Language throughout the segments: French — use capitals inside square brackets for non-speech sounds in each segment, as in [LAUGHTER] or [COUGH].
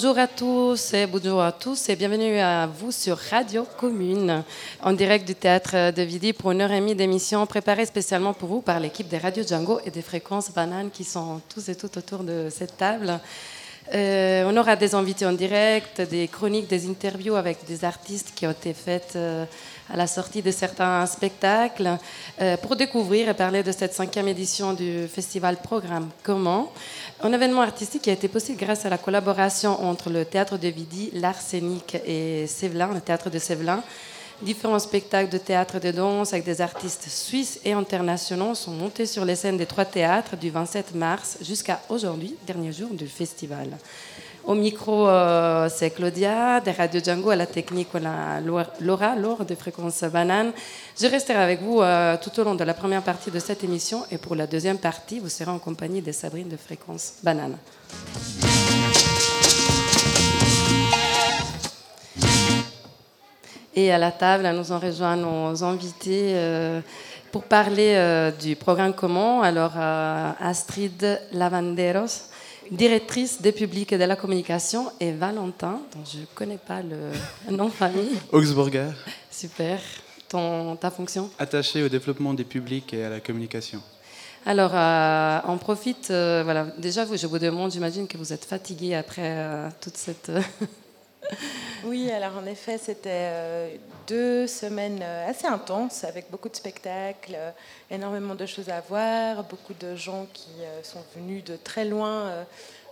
Bonjour à tous et bonjour à tous et bienvenue à vous sur Radio Commune en direct du théâtre de Vidi pour une heure et demie d'émission préparée spécialement pour vous par l'équipe des Radio Django et des fréquences bananes qui sont tous et toutes autour de cette table. Euh, on aura des invités en direct, des chroniques, des interviews avec des artistes qui ont été faites euh, à la sortie de certains spectacles euh, pour découvrir et parler de cette cinquième édition du festival Programme Comment. Un événement artistique qui a été possible grâce à la collaboration entre le théâtre de Vidi, l'Arsenic et Sévelin, le théâtre de Sévelin. Différents spectacles de théâtre de danse avec des artistes suisses et internationaux sont montés sur les scènes des trois théâtres du 27 mars jusqu'à aujourd'hui, dernier jour du festival. Au micro, euh, c'est Claudia, des Radio Django, à la technique, on a Laura, de Fréquence Banane. Je resterai avec vous euh, tout au long de la première partie de cette émission et pour la deuxième partie, vous serez en compagnie de Sabrine de Fréquence Banane. Et à la table, nous en rejoint nos invités euh, pour parler du programme Comment. Alors, Astrid Lavanderos, directrice des publics et de la communication, et Valentin, dont je ne connais pas le [LAUGHS] nom de famille. Augsburger. Super. Ton, ta fonction? Attaché au développement des publics et à la communication. Alors, on profite. voilà. Déjà, je vous demande, j'imagine que vous êtes fatigué après toute cette. [LAUGHS] [LAUGHS] Oui, alors en effet, c'était euh, deux semaines euh, assez intenses avec beaucoup de spectacles, euh, énormément de choses à voir, beaucoup de gens qui sont venus de très loin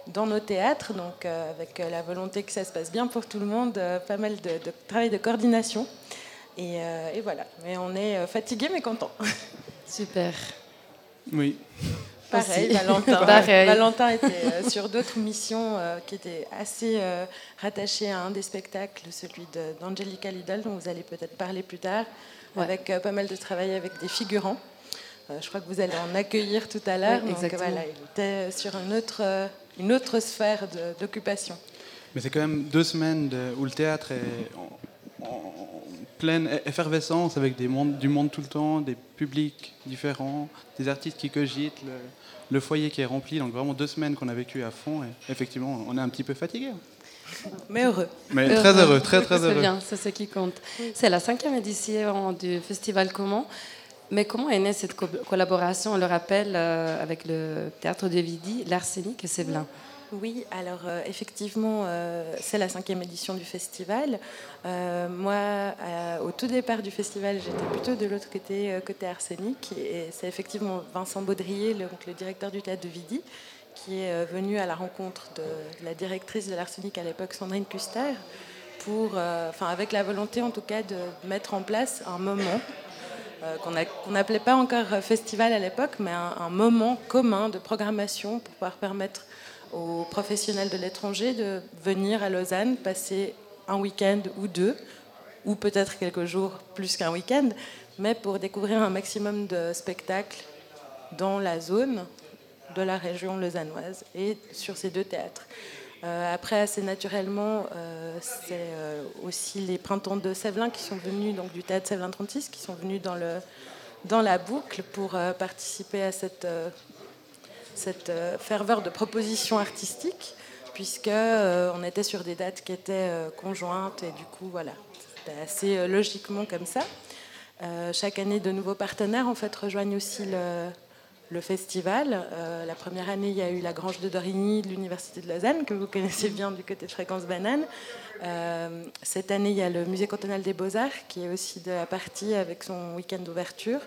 dans nos théâtres, donc avec la volonté que ça se passe bien pour tout le monde, pas mal de, travail de coordination. Et, et, voilà, mais on est fatigué mais content. [LAUGHS] Super. Oui. Pareil, Valentin. [LAUGHS] Valentin était euh, sur d'autres missions euh, qui étaient assez euh, rattachées à un des spectacles, celui d'Angelica Lidl, dont vous allez peut-être parler plus tard, avec pas mal de travail avec des figurants. je crois que vous allez en accueillir tout à l'heure. donc voilà, il était sur une autre, une autre sphère d'occupation. Mais c'est quand même deux semaines où le théâtre est en, pleine effervescence avec des mondes, du monde tout le temps, des publics différents, des artistes qui cogitent, le, foyer qui est rempli. Donc vraiment deux semaines qu'on a vécu à fond. Et effectivement, on est un petit peu fatigué. Mais heureux. Mais très heureux, très très [LAUGHS] heureux. C'est bien, c'est ce qui compte. C'est la cinquième édition du Festival Comment. Mais comment est née cette collaboration On le rappelle euh, avec le Théâtre de Vidi, l'Arsenic et Sévelin? Oui, alors euh, effectivement, euh, c'est la cinquième édition du festival. Euh, moi, au tout départ du festival, j'étais plutôt de l'autre côté, côté arsenic. Et c'est effectivement Vincent Baudrier, le, directeur du théâtre de Vidi, qui est venu à la rencontre de, la directrice de l'arsenic à l'époque, Sandrine Custer, pour, enfin, avec la volonté en tout cas de mettre en place un moment qu'on n'appelait pas encore festival à l'époque, mais un, moment commun de programmation pour pouvoir permettre aux professionnels de l'étranger de venir à Lausanne, passer un week-end ou deux, ou peut-être quelques jours plus qu'un week-end, mais pour découvrir un maximum de spectacles dans la zone de la région lausannoise et sur ces deux théâtres. Euh, après, assez naturellement, euh, c'est euh, aussi les printemps de Sévelin qui sont venus, donc du théâtre Sévelin 36, qui sont venus dans, le, dans la boucle pour participer à cette cette euh, ferveur de propositions artistiques, puisque euh, on était sur des dates qui étaient euh, conjointes et du coup voilà, c'était assez logiquement comme ça. chaque année, de nouveaux partenaires en fait rejoignent aussi le, festival. la première année, il y a eu la Grange de Dorigny de l'Université de Lausanne, que vous connaissez bien du côté de Fréquence Banane. cette année, il y a le Musée cantonal des Beaux-Arts, qui est aussi de la partie avec son week-end d'ouverture.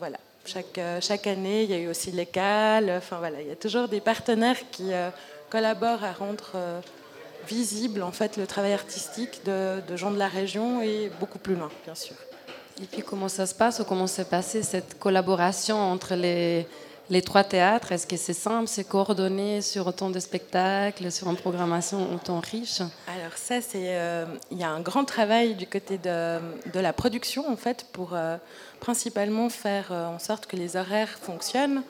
voilà, chaque, euh, chaque année, il y a eu aussi l'école. Enfin voilà, il y a toujours des partenaires qui euh, collaborent à rendre euh, visible en fait le travail artistique de, de, gens de la région et beaucoup plus loin, bien sûr. Et puis comment ça se passe ou comment s'est passée cette collaboration entre les, les trois théâtres Est-ce que c'est simple, c'est coordonné sur autant de spectacles, sur une programmation autant riche Alors ça, c'est il y a un grand travail du côté de, la production en fait pour principalement faire euh, en sorte que les horaires fonctionnent,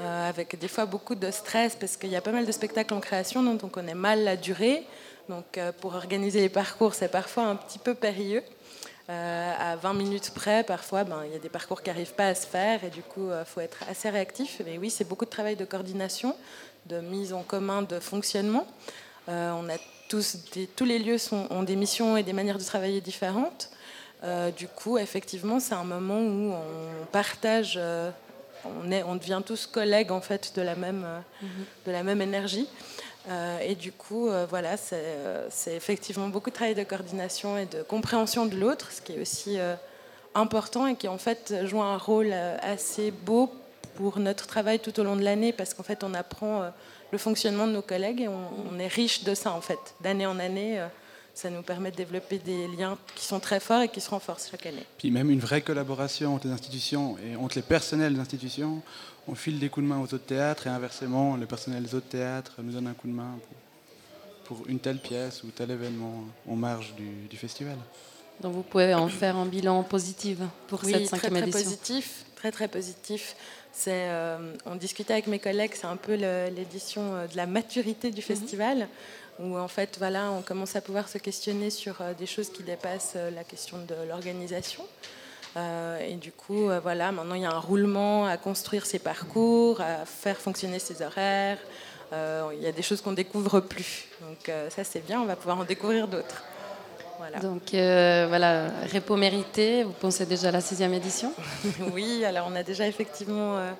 euh, avec des fois beaucoup de stress, parce qu'il y a pas mal de spectacles en création dont on connaît mal la durée. Donc euh, pour organiser les parcours, c'est parfois un petit peu périlleux. À 20 minutes près, parfois, ben, il y a des parcours qui n'arrivent pas à se faire et du coup, il faut être assez réactif. Mais oui, c'est beaucoup de travail de coordination, de mise en commun de fonctionnement. on a tous, tous les lieux sont, ont des missions et des manières de travailler différentes. du coup, effectivement, c'est un moment où on partage, on, est, on devient tous collègues en fait de la même, mhm. de la même énergie. Et du coup, voilà, c'est effectivement beaucoup de travail de coordination et de compréhension de l'autre, ce qui est aussi important et qui en fait joue un rôle euh, assez beau pour notre travail tout au long de l'année parce qu'en fait on apprend euh, le fonctionnement de nos collègues et on, est riche de ça en fait. D'année en année, euh, ça nous permet de développer des liens qui sont très forts et qui se renforcent chaque année. Puis même une vraie collaboration entre les institutions et entre les personnels des institutions. On file des coups de main aux autres théâtres et inversement, le personnel des autres théâtres nous donne un coup de main pour, une telle pièce ou tel événement en marge du festival. Donc vous pouvez en faire un bilan positif pour cette cinquième très, très Positif, très très positif. C'est, euh, on discutait avec mes collègues, c'est un peu l'édition euh, de la maturité du mhm. festival, où en fait voilà, on commence à pouvoir se questionner sur euh, des choses qui dépassent la question de l'organisation. Et du coup, voilà, maintenant il y a un roulement à construire ses parcours, à faire fonctionner ses horaires. il y a des choses qu'on découvre plus. Donc ça c'est bien, on va pouvoir en découvrir d'autres. Donc euh, voilà, Repo mérité, vous pensez déjà à la sixième édition [LAUGHS] Oui, alors on a déjà effectivement euh,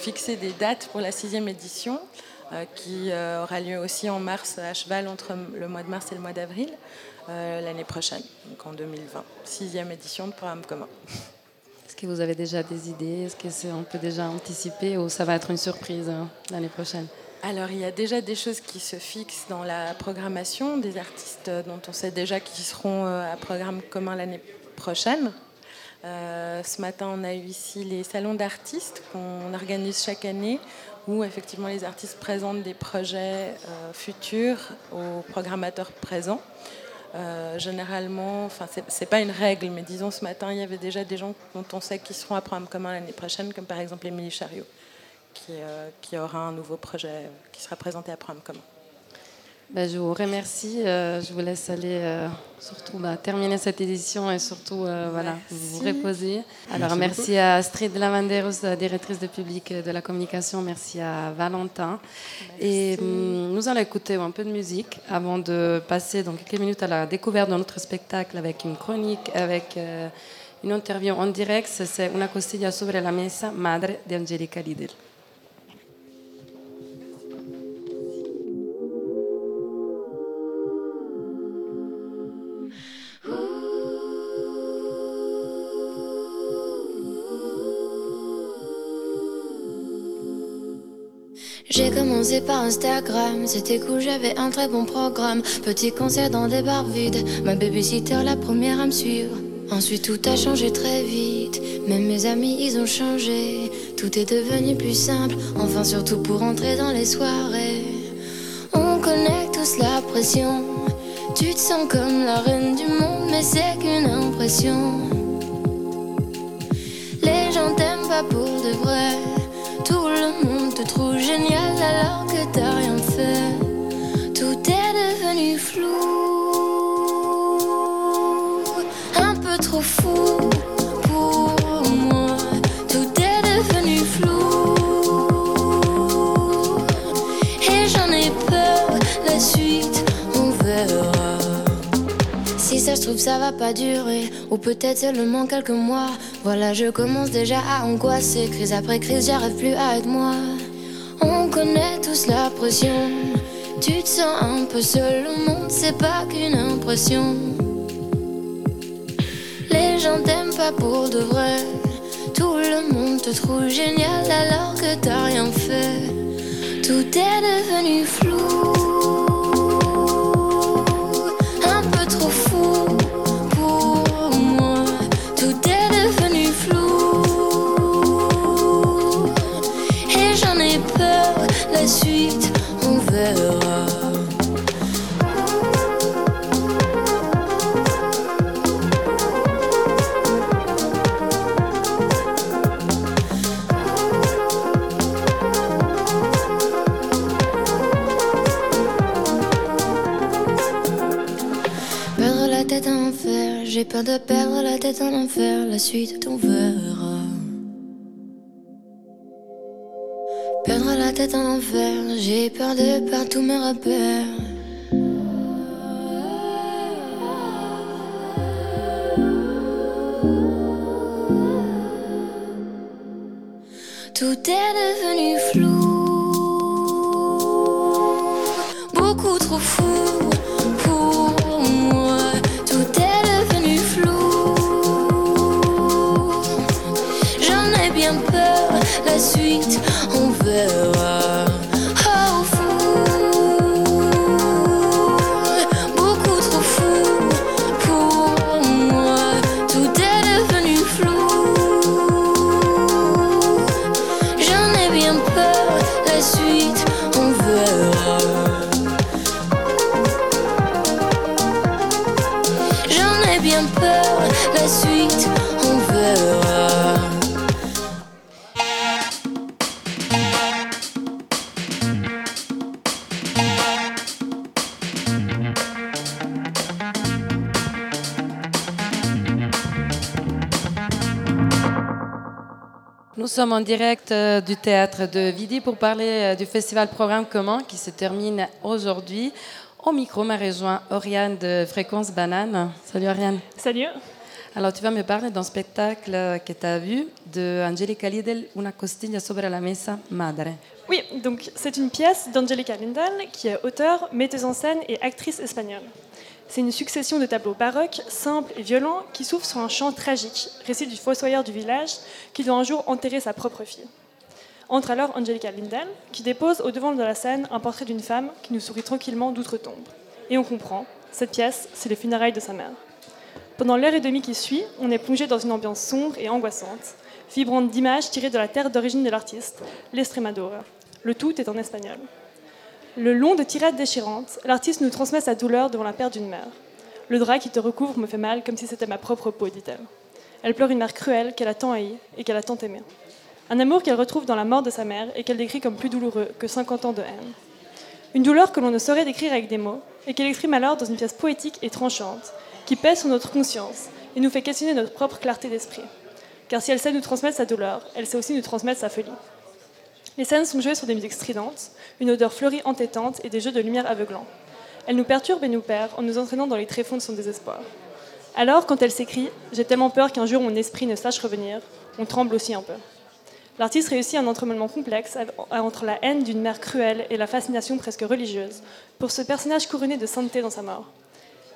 fixé des dates pour la sixième édition, euh, qui aura lieu aussi en mars, à cheval entre le mois de mars et le mois d'avril, l'année prochaine, donc en 2020. Sixième édition de programme commun. Est-ce que vous avez déjà des idées? Est-ce qu'on peut déjà anticiper ou ça va être une surprise hein, l'année prochaine? Alors, il y a déjà des choses qui se fixent dans la programmation, des artistes dont on sait déjà qu'ils seront euh, à programme commun l'année prochaine. Euh, ce matin, on a eu ici les salons d'artistes qu'on organise chaque année, où effectivement les artistes présentent des projets euh, futurs aux programmateurs présents. Généralement, enfin, c'est pas une règle, mais disons ce matin, il y avait déjà des gens dont on sait qu'ils seront à programme commun l'année prochaine, comme par exemple Émilie Chariot. Euh, qui, aura un nouveau projet qui sera présenté à Programme commun. Ben, je vous remercie. Euh, je vous laisse aller euh, surtout bah, terminer cette édition et surtout voilà, vous reposer. Alors merci, à Astrid Lavanderos, directrice de public de la communication. Merci à Valentin. Et hum, nous allons écouter un peu de musique avant de passer dans quelques minutes à la découverte de notre spectacle avec une chronique, avec une interview en direct. C'est Una costilla sobre la mesa, Madre de Angelica Lidl. J'ai commencé par Instagram, c'était cool, j'avais un très bon programme. Petit concert dans des bars vides, ma babysitter la première à me suivre. Ensuite tout a changé très vite, même mes amis ils ont changé. Tout est devenu plus simple, enfin surtout pour entrer dans les soirées. On connaît tous la pression, tu te sens comme la reine du monde, mais c'est qu'une impression. Trouve génial alors que t'as rien fait. Tout est devenu flou, un peu trop fou pour moi. Tout est devenu flou et j'en ai peur. La suite, on verra. Si ça se trouve, ça va pas durer, ou peut-être seulement quelques mois. Voilà, je commence déjà à angoisser. Crise après crise, j'arrive plus à être moi. On connaît tous la pression. Tu te sens un peu seul, le monde c'est pas qu'une impression. Les gens t'aiment pas pour de vrai. Tout le monde te trouve génial alors que t'as rien fait. Tout est devenu flou. Suite on verra. Perdre la tête en enfer, j'ai peur de partout mes repères. Sommes en direct euh, du théâtre de Vidi pour parler euh, du festival Programme commun qui se termine aujourd'hui. Au micro m'a rejoint Oriane de Fréquence Banane. Salut Oriane. Salut. Alors tu vas me parler d'un spectacle que tu as vu de Angelica Lidl, Una costilla sobre la mesa madre. Oui, donc c'est une pièce d'Angelica Lindal, qui est auteure, metteuse en scène et actrice espagnole. C'est une succession de tableaux baroques, simples et violents, qui s'ouvrent sur un chant tragique, récit du fossoyeur du village, qui doit un jour enterrer sa propre fille. Entre alors Angelica Lindal, qui dépose au devant de la scène un portrait d'une femme qui nous sourit tranquillement d'outre-tombe. Et on comprend, cette pièce, c'est les funérailles de sa mère. Pendant l'heure et demie qui suit, on est plongé dans une ambiance sombre et angoissante, vibrante d'images tirées de la terre d'origine de l'artiste, l'Estremadura. Le tout est en espagnol. Le long de tirades déchirantes, l'artiste nous transmet sa douleur devant la perte d'une mère. Le drap qui te recouvre me fait mal comme si c'était ma propre peau, dit-elle. Elle pleure une mère cruelle qu'elle a tant haïe et qu'elle a tant aimée. Un amour qu'elle retrouve dans la mort de sa mère et qu'elle décrit comme plus douloureux que 50 ans de haine. Une douleur que l'on ne saurait décrire avec des mots et qu'elle exprime alors dans une pièce poétique et tranchante qui pèse sur notre conscience et nous fait questionner notre propre clarté d'esprit. Car si elle sait nous transmettre sa douleur, elle sait aussi nous transmettre sa folie. Les scènes sont jouées sur des musiques stridentes, une odeur fleurie entêtante et des jeux de lumière aveuglants. Elle nous perturbe et nous perd en nous entraînant dans les tréfonds de son désespoir. Alors, quand elle s'écrit J'ai tellement peur qu'un jour mon esprit ne sache revenir, on tremble aussi un peu. L'artiste réussit un entremêlement complexe entre la haine d'une mère cruelle et la fascination presque religieuse pour ce personnage couronné de sainteté dans sa mort.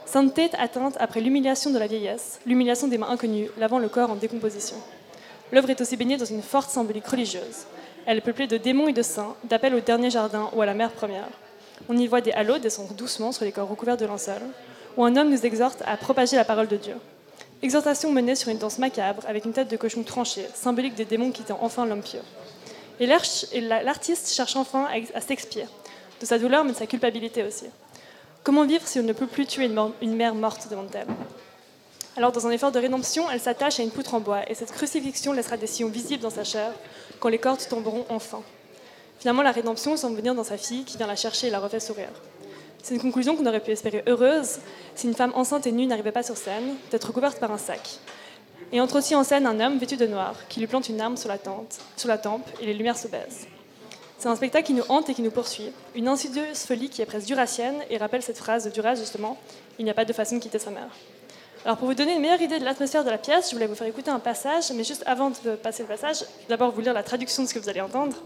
Sainteté atteinte après l'humiliation de la vieillesse, l'humiliation des mains inconnues, lavant le corps en décomposition. L'œuvre est aussi baignée dans une forte symbolique religieuse. Elle est peuplée de démons et de saints, d'appels au dernier jardin ou à la mère première. On y voit des halos descendre doucement sur les corps recouverts de linceul, où un homme nous exhorte à propager la parole de Dieu. Exhortation menée sur une danse macabre avec une tête de cochon tranchée, symbolique des démons quittant enfin l'homme pieux. Et l'artiste cherche enfin à s'expier, de sa douleur mais de sa culpabilité aussi. Comment vivre si on ne peut plus tuer une, une mère morte devant elle Alors, dans un effort de rédemption, elle s'attache à une poutre en bois, et cette crucifixion laissera des sillons visibles dans sa chair quand les cordes tomberont enfin. Finalement, la rédemption semble venir dans sa fille qui vient la chercher et la refait sourire. C'est une conclusion qu'on aurait pu espérer heureuse si une femme enceinte et nue n'arrivait pas sur scène, d'être couverte par un sac. Et entre aussi en scène un homme vêtu de noir qui lui plante une arme sur la, tente, la tempe et les lumières se baissent. C'est un spectacle qui nous hante et qui nous poursuit, une insidieuse folie qui est presque duracienne et rappelle cette phrase de Duras justement il n'y a pas de façon de quitter sa mère. Alors pour vous donner une meilleure idée de l'atmosphère de la pièce, je voulais vous faire écouter un passage, mais juste avant de passer le passage, d'abord vous lire la traduction de ce que vous allez entendre.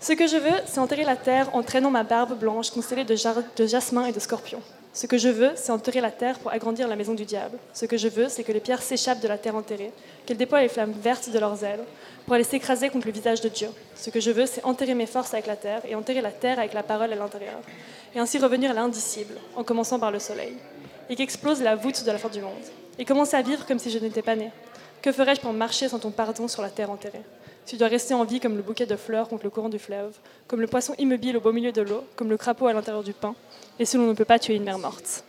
Ce que je veux, c'est enterrer la terre en traînant ma barbe blanche constellée de, de jasmin et de scorpions. Ce que je veux, c'est enterrer la terre pour agrandir la maison du diable. Ce que je veux, c'est que les pierres s'échappent de la terre enterrée, qu'elles déploient les flammes vertes de leurs ailes pour aller s'écraser contre le visage de Dieu. Ce que je veux, c'est enterrer mes forces avec la terre et enterrer la terre avec la parole à l'intérieur. Et ainsi revenir à l'indicible, en commençant par le soleil. Et qu'explose la voûte de la fin du monde. Et commencer à vivre comme si je n'étais pas né. Que ferais-je pour marcher sans ton pardon sur la terre enterrée? Tu dois rester en vie comme le bouquet de fleurs contre le courant du fleuve, comme le poisson immobile au beau milieu de l'eau, comme le crapaud à l'intérieur du pain. Et si l'on ne peut pas tuer une mère morte.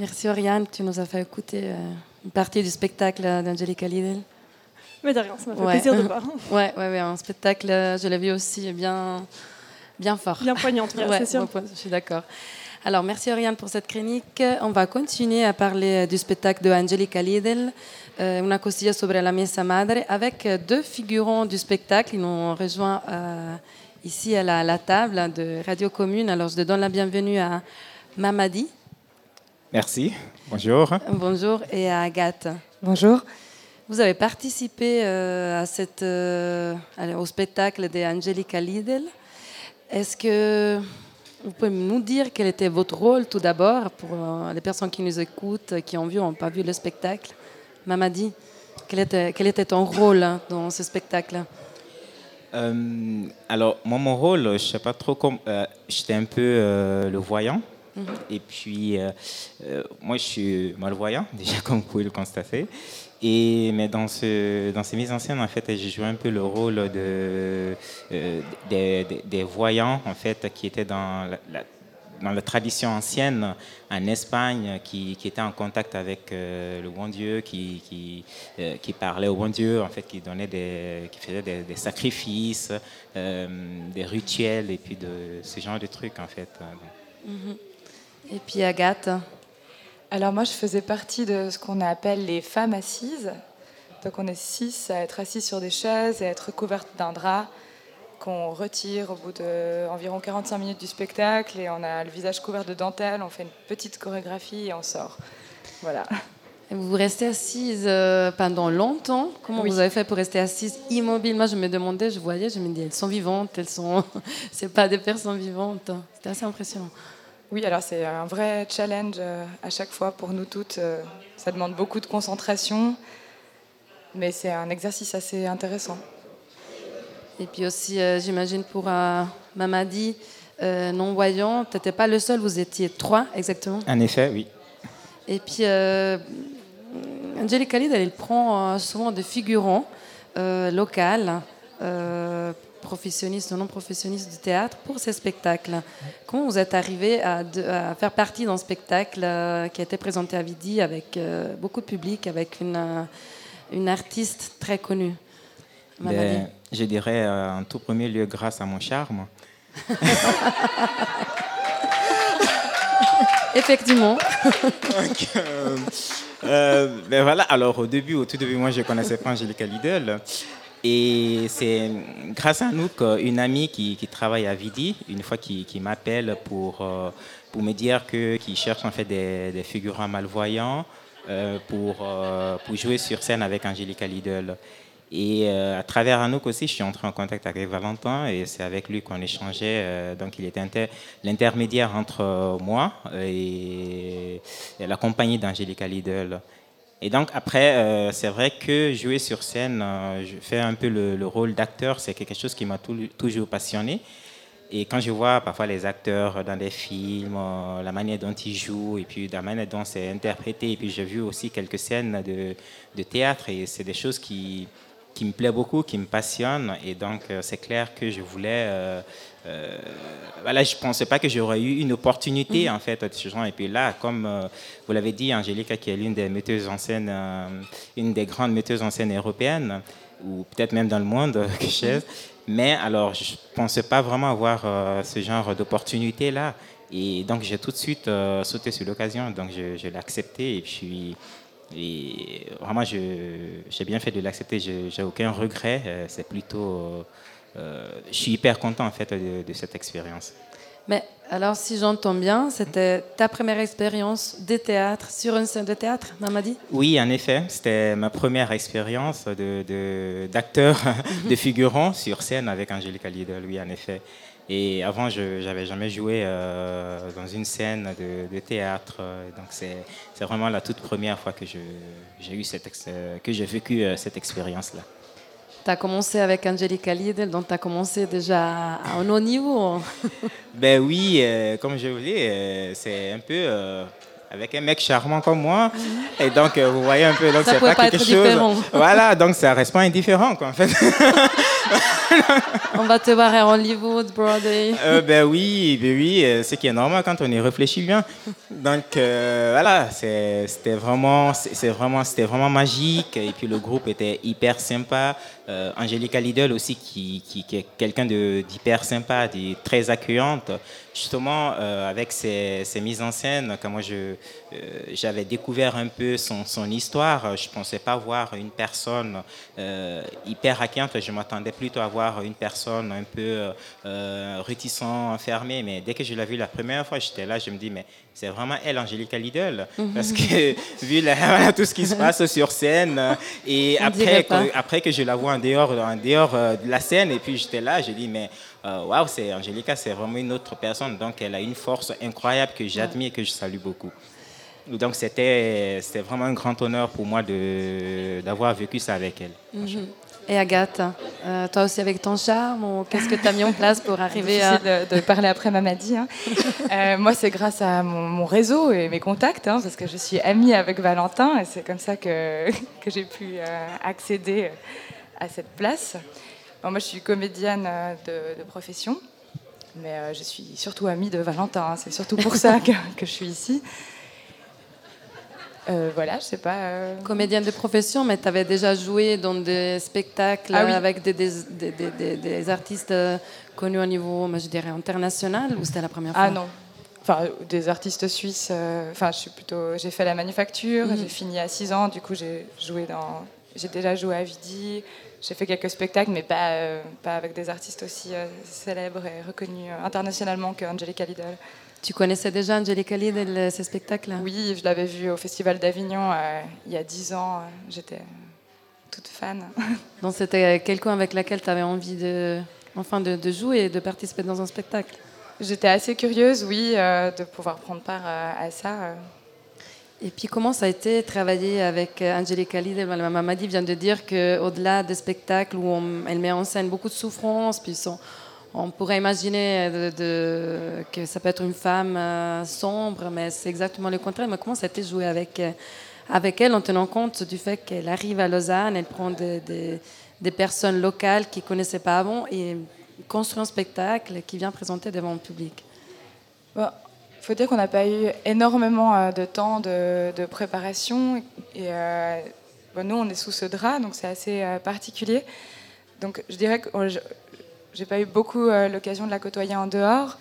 Merci Oriane, tu nous as fait écouter euh, une partie du spectacle d'Angelica Lidl. Mais de rien, ça m'a fait plaisir de [LAUGHS] voir. Ouais, ouais, ouais, un spectacle, je l'ai vu aussi bien, bien fort. Bien poignant, c'est sûr. Je suis d'accord. Alors, merci Oriane pour cette chronique. On va continuer à parler du spectacle de Angelica Lidl, euh, Una cosilla sobre la mesa madre, avec deux figurants du spectacle. Ils nous ont rejoint euh, ici à la, table de Radio Commune. Alors, je donne la bienvenue à Mamadi. Merci. Bonjour. Bonjour. Et à Agathe. Bonjour. Vous avez participé euh, à cette, au spectacle de Angelica Lidl. Est-ce que vous pouvez nous dire quel était votre rôle tout d'abord pour euh, les personnes qui nous écoutent, qui ont vu ou n'ont pas vu le spectacle? Mamadi, quel était, quel était ton rôle hein, dans ce spectacle? Euh, Alors, moi, mon rôle, je ne sais pas trop comment. Euh, j'étais un peu le voyant. Mhm. Et puis, moi, je suis malvoyant, [LAUGHS] déjà, comme vous pouvez le constater. Et, mais dans, ce, dans ces mises en scène, en fait, j'ai joué un peu le rôle de, euh, des, voyants, en fait, qui étaient dans la, dans la tradition ancienne en Espagne, qui, qui étaient en contact avec euh, le bon Dieu, qui, qui, euh, parlaient au bon Dieu, en fait, qui, donnait des, qui faisaient des, sacrifices, des rituels, et puis de ce genre de trucs, en fait. Mhm. Et puis Agathe alors moi, je faisais partie de ce qu'on appelle les femmes assises. Donc on est six à être assis sur des chaises et à être recouvertes d'un drap qu'on retire au bout d'environ 45 minutes du spectacle et on a le visage couvert de dentelle, on fait une petite chorégraphie et on sort. Voilà. vous restez assise euh, pendant longtemps. Comment vous avez fait pour rester assise immobile Moi, je me demandais, je voyais, je me disais, elles sont vivantes, elles sont. [LAUGHS] c'est pas des personnes vivantes. C'était assez impressionnant. Oui, alors c'est un vrai challenge euh, à chaque fois pour nous toutes. Euh, ça demande beaucoup de concentration, mais c'est un exercice assez intéressant. Et puis aussi, euh, j'imagine pour Mamadi, non-voyant, tu n'étais pas le seul, vous étiez trois exactement En effet, oui. Et puis, Angelique Khalid, elle prend souvent des figurants locaux professionniste ou non professionniste du théâtre pour ces spectacles. Comment vous êtes arrivé à, faire partie d'un spectacle euh, qui a été présenté à Vidi avec euh, beaucoup de public, avec une, euh, une artiste très connue ben, Je dirais en tout premier lieu grâce à mon charme. [LAUGHS] Effectivement. [LAUGHS] ben voilà, alors au début, au tout début, moi je connaissais pas Angélique Lidl. Et c'est grâce à nous qu'une amie qui, qui, travaille à Vidi, une fois qui, qui m'appelle pour, euh, pour me dire qu'il cherche en fait des, des figurants malvoyants euh, pour, euh, pour jouer sur scène avec Angélica Lidl. Et à travers Anouk aussi, je suis entré en contact avec Valentin et c'est avec lui qu'on échangeait. donc il était l'intermédiaire entre moi et, et la compagnie d'Angélica Lidl. Et donc après, euh, c'est vrai que jouer sur scène, euh, fais un peu le, rôle d'acteur, c'est quelque chose qui m'a toujours passionné. Et quand je vois parfois les acteurs dans des films, euh, la manière dont ils jouent, et puis la manière dont c'est interprété, et puis j'ai vu aussi quelques scènes de, de théâtre, et c'est des choses qui, qui me plaît beaucoup, qui me passionne. Et donc, c'est clair que je voulais. Euh, euh, voilà, je ne pensais pas que j'aurais eu une opportunité, mhm. en fait, de ce genre. Et puis là, comme vous l'avez dit, Angélique, qui est l'une des metteuses en scène, une des grandes metteuses en scène européennes, ou peut-être même dans le monde, [LAUGHS] que je mhm. Mais alors, je ne pensais pas vraiment avoir ce genre d'opportunité-là. Et donc, j'ai tout de suite sauté sur l'occasion. Donc, je, je l'ai accepté. Et puis, et vraiment, j'ai bien fait de l'accepter, j'ai aucun regret. Euh, c'est plutôt. Euh, je suis hyper content en fait de, cette expérience. Mais alors, si j'entends bien, c'était ta première expérience de théâtre sur une scène de théâtre, Mamadi? Oui, en effet, c'était ma première expérience d'acteur, de, [LAUGHS] de, figurant sur scène avec Angélique Lidl, oui, en effet. Et avant, je n'avais jamais joué euh, dans une scène de, théâtre. Donc, c'est vraiment la toute première fois que j'ai eu cette que j'ai vécu euh, cette expérience-là. As commencé avec Angelica Lidl, donc tu as commencé déjà à un haut niveau. [LAUGHS] ben oui, euh, comme je vous dis, c'est un peu avec un mec charmant comme moi. Et donc, euh, vous voyez un peu, donc c'est pas pas quelque être chose. différent. [LAUGHS] Voilà, donc ça reste pas indifférent, quoi, en fait. On va te voir à Hollywood, Broadway. Euh, ben oui, ben oui, euh, ce qui est normal quand on y réfléchit bien. Donc voilà, c'était vraiment, c'est vraiment, c'était vraiment magique. Et puis le groupe était hyper sympa. Angelica Lidl aussi, qui, qui, qui est quelqu'un d'hyper sympa, de très accueillante. Justement, euh, avec ses, ses mises en scène, quand moi je, euh, j'avais découvert un peu son, son histoire, je pensais pas voir une personne euh, hyper accueillante. Je m'attendais plutôt à voir une personne un peu euh, réticent, enfermée. Mais dès que je l'ai vue la première fois, j'étais là, je me dis, mais c'est vraiment elle, Angélica Lidl. Parce que [LAUGHS] vu la- voilà, tout ce qui se [LAUGHS] passe sur scène, et On après que, après que je la vois en dehors, en dehors de la scène, et puis j'étais là, j'ai dit, mais euh, waouh, c'est Angélica, c'est vraiment une autre personne. Donc elle a une force incroyable que j'admire et que je salue beaucoup. Donc c'était vraiment un grand honneur pour moi de- d'avoir vécu ça avec elle. Mhm. Et Agathe, euh, toi aussi avec ton charme, qu'est-ce que tu as mis en place pour arriver à... De, de parler après Mamadi. hein. [LAUGHS] Euh, moi, c'est grâce à mon, mon réseau et mes contacts, hein, parce que je suis amie avec Valentin et c'est comme ça que, [LAUGHS] que j'ai pu euh, accéder à cette place. Moi, je suis comédienne euh, de, de profession, mais euh, je suis surtout amie de Valentin. hein. C'est surtout pour ça [LAUGHS] que, que je suis ici. Euh, voilà, je sais pas. euh, Comédienne de profession, mais tu avais déjà joué dans des spectacles Ah oui. avec des, des, des- des- des- des artistes euh, connus au niveau, moi, je dirais, international, ou c'était la première fois? Ah non. Enfin, des artistes suisses. euh, Enfin, je suis plutôt. J'ai fait la manufacture. Mhm. J'ai fini à 6 ans. Du coup, j'ai joué dans. J'ai déjà joué à Vidi. J'ai fait quelques spectacles, mais pas, euh, pas avec des artistes aussi euh, célèbres et reconnus euh, internationalement que Angelica Lidl. Tu connaissais déjà Angelica Lidl, ces spectacles? Oui, je l'avais vue au Festival d'Avignon il y a 10 ans. J'étais toute fan. [LAUGHS] Donc c'était quelqu'un avec laquelle tu avais envie de, enfin, de, de jouer et de participer dans un spectacle? J'étais assez curieuse, oui, euh, de pouvoir prendre part euh, à ça. euh. Et puis comment ça a été travailler avec euh, Angelica Lidl Ma Mamadi vient de dire qu'au-delà des spectacles où elle met en scène beaucoup de souffrance, puis on pourrait imaginer de- que ça peut être une femme euh, sombre, mais c'est exactement le contraire. Mais comment ça a été jouer avec, euh, avec elle en tenant compte du fait qu'elle arrive à Lausanne, elle prend des, des- personnes locales qui ne connaissaient pas avant et construit un spectacle qui vient présenter devant le public? Il faut dire qu'on n'a pas eu énormément euh, de temps de, de préparation. Et euh, bon, nous, on est sous ce drap, donc c'est assez euh, particulier. Donc je dirais que oh, je n'ai pas eu beaucoup l'occasion de la côtoyer en dehors.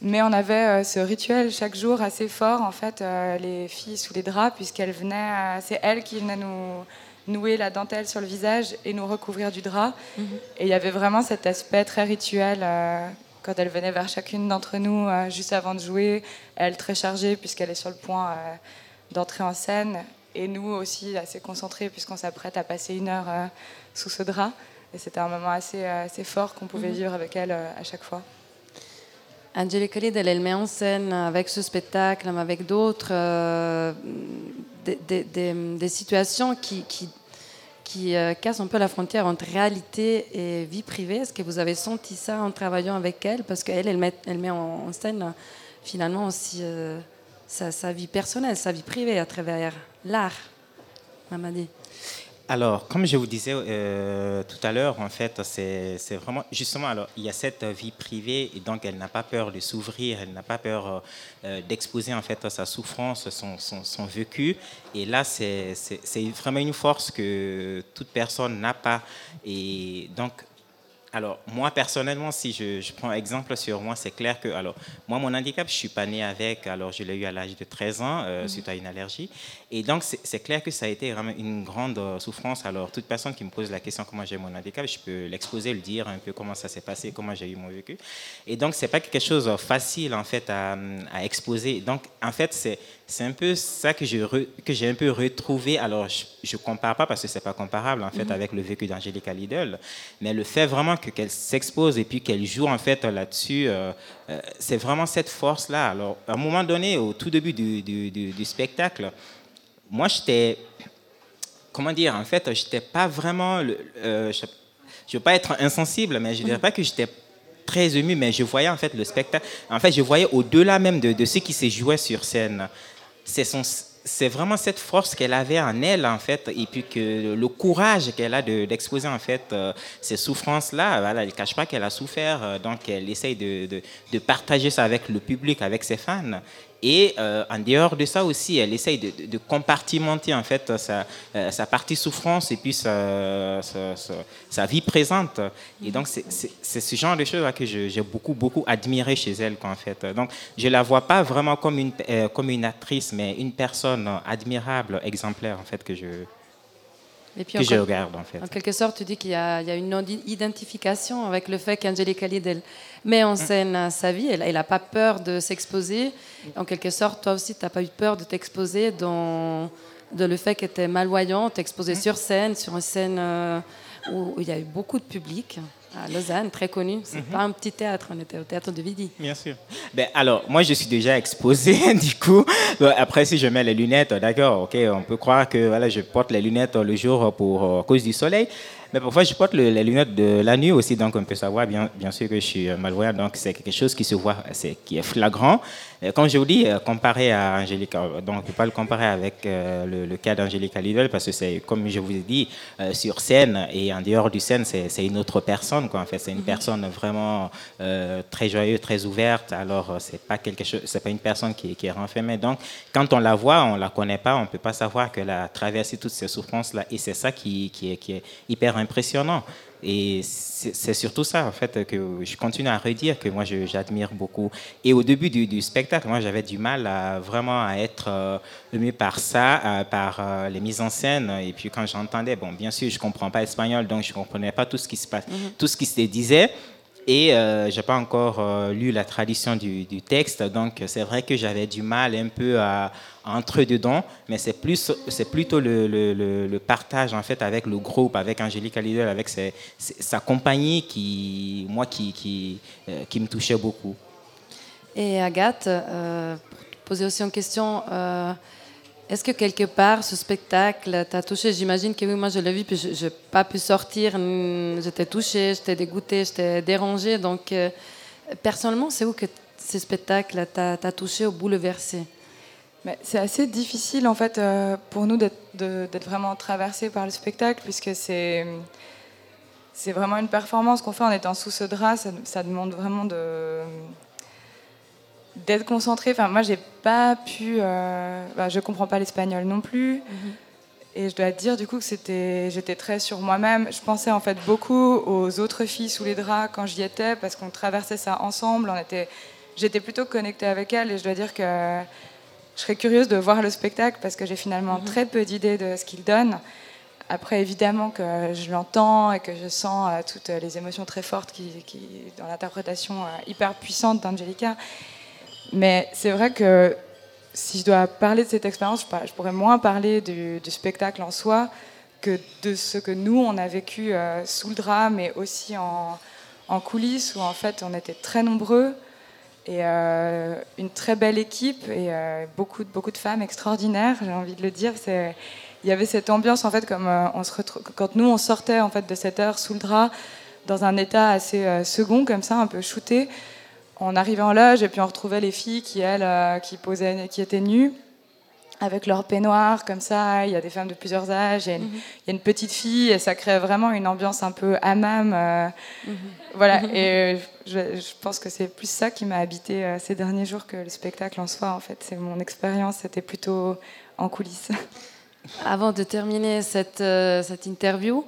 Mais on avait ce rituel chaque jour assez fort, en fait, les filles sous les draps, puisqu'elles venaient, c'est elles qui venaient nous nouer la dentelle sur le visage et nous recouvrir du drap. Et il y avait vraiment cet aspect très rituel quand elle venait vers chacune d'entre nous euh, juste avant de jouer, elle très chargée puisqu'elle est sur le point euh, d'entrer en scène, et nous aussi assez concentrés puisqu'on s'apprête à passer une heure euh, sous ce drap. Et c'était un moment assez, assez fort qu'on pouvait Mhm. vivre avec elle à chaque fois. Angelica Lidl, elle met en scène avec ce spectacle, mais avec d'autres, des, des- des- des situations qui, qui, qui, euh, cassent un peu la frontière entre réalité et vie privée. Est-ce que vous avez senti ça en travaillant avec elle? Parce qu'elle, elle met, elle met en, scène finalement aussi euh, sa, sa vie personnelle, sa vie privée à travers l'art. Mamadi. Alors, comme je vous disais euh, tout à l'heure, en fait, c'est vraiment justement. Alors, il y a cette vie privée et donc elle n'a pas peur de s'ouvrir, elle n'a pas peur euh, d'exposer en fait sa souffrance, son, son, vécu. Et là, c'est vraiment une force que toute personne n'a pas. Et donc, alors, moi, personnellement, si je, je prends exemple sur moi, c'est clair que, alors, moi, mon handicap, je suis pas né avec, alors je l'ai eu à l'âge de 13 ans, euh, suite à une allergie. Et donc, c'est clair que ça a été vraiment une grande euh, souffrance. Alors, toute personne qui me pose la question comment j'ai mon handicap, je peux l'exposer, le dire un peu comment ça s'est passé, comment j'ai eu mon vécu. Et donc, c'est pas quelque chose de facile, en fait, à, à exposer. Donc, en fait, c'est c'est un peu ça que j'ai un peu retrouvé. Alors, je ne compare pas parce que c'est pas comparable en fait Mhm. avec le vécu d'Angélica Lidl, mais le fait vraiment que qu'elle s'expose et puis qu'elle joue en fait là-dessus, euh, euh, c'est vraiment cette force là. Alors, à un moment donné, au tout début du, du- du- du spectacle, moi j'étais comment dire en fait, j'étais pas vraiment euh, je, je veux pas être insensible, mais je dirais pas que j'étais très ému, mais je voyais en fait le spectacle. En fait, je voyais au-delà même de, de ce qui se jouait sur scène. C'est son c'est vraiment cette force qu'elle avait en elle, en fait, et puis que le courage qu'elle a d'exposer, en fait, euh, ces souffrances-là. Elle ne cache pas qu'elle a souffert, euh, donc elle essaye de, de, partager ça avec le public, avec ses fans. Et euh, en dehors de ça aussi, elle essaye de, compartimenter en fait sa, euh, sa, partie souffrance et puis sa, vie présente. Et donc c'est ce genre de choses que j'ai beaucoup beaucoup admiré chez elle en fait. Donc je la vois pas vraiment comme une euh, comme une actrice, mais une personne admirable, exemplaire en fait que je et puis, que je regarde en fait. En quelque sorte, tu dis qu'il y, y, a une identification avec le fait qu'Angélique Lidl met en scène sa vie. Elle n'a pas peur de s'exposer. En quelque sorte, toi aussi, tu n'as pas eu peur de t'exposer dans de le fait qu'elle était malvoyante, t'exposer mm. sur scène, sur une scène euh, où, il y a eu beaucoup de public à Lausanne, très connu. C'est mm-hmm. pas un petit théâtre, on était au théâtre de Vidi. Bien sûr. Ben, alors, moi, je suis déjà exposé, [LAUGHS] du coup. Après, si je mets les lunettes, d'accord, ok, on peut croire que voilà, je porte les lunettes le jour pour à cause du soleil. Mais parfois, je porte les lunettes de la nuit aussi, donc on peut savoir bien, bien sûr que je suis malvoyant. Donc, c'est quelque chose qui se voit, c'est, qui est flagrant. Comme je vous dis, euh, comparé à Angélique, donc on ne peut pas le comparer avec euh, le, cas d'Angélique Lidl parce que c'est, comme je vous ai dit, euh, sur scène et en dehors du scène, c'est, une autre personne. Quoi, en fait, c'est une mhm. personne vraiment très joyeuse, très ouverte. Alors, c'est pas quelque chose, c'est pas une personne qui, qui est renfermée. Donc, quand on la voit, on la connaît pas, on peut pas savoir qu'elle a traversé toutes ces souffrances-là. Et c'est ça qui, qui, est, qui est hyper impressionnant. Et c'est surtout ça, en fait, que je continue à redire, que moi, j'admire beaucoup. Et au début du, spectacle, moi, j'avais du mal à vraiment à être euh, ému par ça, euh, par euh, les mises en scène. Et puis, quand j'entendais, bon, bien sûr, je ne comprends pas l'espagnol, donc je ne comprenais pas tout ce qui se passe, mm-hmm. tout ce qui se disait. Et je n'ai pas encore lu la tradition du, texte, donc c'est vrai que j'avais du mal un peu à, entre dedans, mais c'est plutôt le, le, le, partage en fait avec le groupe, avec Angélique Lidl, avec sa compagnie qui, moi, qui, qui, euh, me touchait beaucoup. Et Agathe, euh, poser aussi une question. Est-ce que quelque part ce spectacle t'a touché? J'imagine que oui, moi je l'ai vu, puis je n'ai pas pu sortir. J'étais touchée, j'étais dégoûtée, j'étais dérangée. Donc, euh, personnellement, c'est où que ce spectacle t'a touché ou bouleversé c'est assez difficile en fait euh, pour nous d'être vraiment traversés par le spectacle puisque c'est c'est vraiment une performance qu'on fait en étant sous ce drap. Ça, demande vraiment de d'être concentré. Enfin, moi, j'ai pas pu. Euh, bah, je comprends pas l'espagnol non plus. Mhm. Et je dois dire du coup que c'était, j'étais très sur moi-même. Je pensais en fait beaucoup aux autres filles sous les draps quand j'y étais parce qu'on traversait ça ensemble. On était, j'étais plutôt connectée avec elles et je dois dire que je serais curieuse de voir le spectacle parce que j'ai finalement mhm. très peu d'idées de ce qu'il donne. Après, évidemment que je l'entends et que je sens euh, toutes les émotions très fortes qui, dans l'interprétation euh, hyper puissante d'Angelica. Mais c'est vrai que si je dois parler de cette expérience, je, pourrais moins parler du, spectacle en soi que de ce que nous, on a vécu euh, sous le drame, mais aussi en, coulisses, où en fait on était très nombreux et euh, une très belle équipe et euh, beaucoup, beaucoup de femmes extraordinaires, j'ai envie de le dire. Il y avait cette ambiance, en fait, comme on se quand nous, on sortait en fait, de cette heure sous le drap, dans un état assez second, comme ça, un peu shooté. On arrivait en loge et puis on retrouvait les filles qui, elles, qui, posaient, qui étaient nues avec leur peignoir, comme ça. Il y a des femmes de plusieurs âges. Il y a une, petite fille et ça crée vraiment une ambiance un peu hammam. Euh, mhm. Voilà. Mhm. Et je, pense que c'est plus ça qui m'a habité euh, ces derniers jours que le spectacle en soi. En fait, c'est mon expérience. C'était plutôt en coulisses. Avant de terminer cette, euh, cette interview,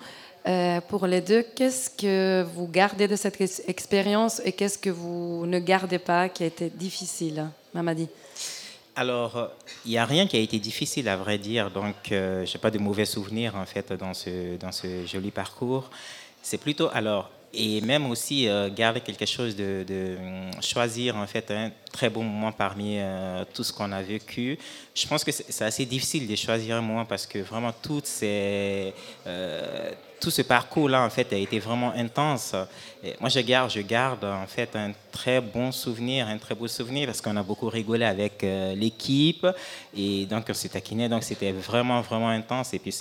pour les deux, qu'est-ce que vous gardez de cette expérience et qu'est-ce que vous ne gardez pas qui a été difficile, Mamadi? Alors, il n'y a rien qui a été difficile à vrai dire, donc euh, je n'ai pas de mauvais souvenirs en fait dans ce, dans ce joli parcours. C'est plutôt, alors, et même aussi euh, garder quelque chose de, hum, choisir en fait un très bon moment parmi euh, tout ce qu'on a vécu. Je pense que c'est assez difficile de choisir un moment parce que vraiment toutes ces, tout ce parcours-là, en fait, a été vraiment intense. Moi, je garde, je garde, en fait, un très bon souvenir, un très beau souvenir, parce qu'on a beaucoup rigolé avec euh, l'équipe, et donc on s'est taquiné, donc c'était vraiment, vraiment intense. Et puis,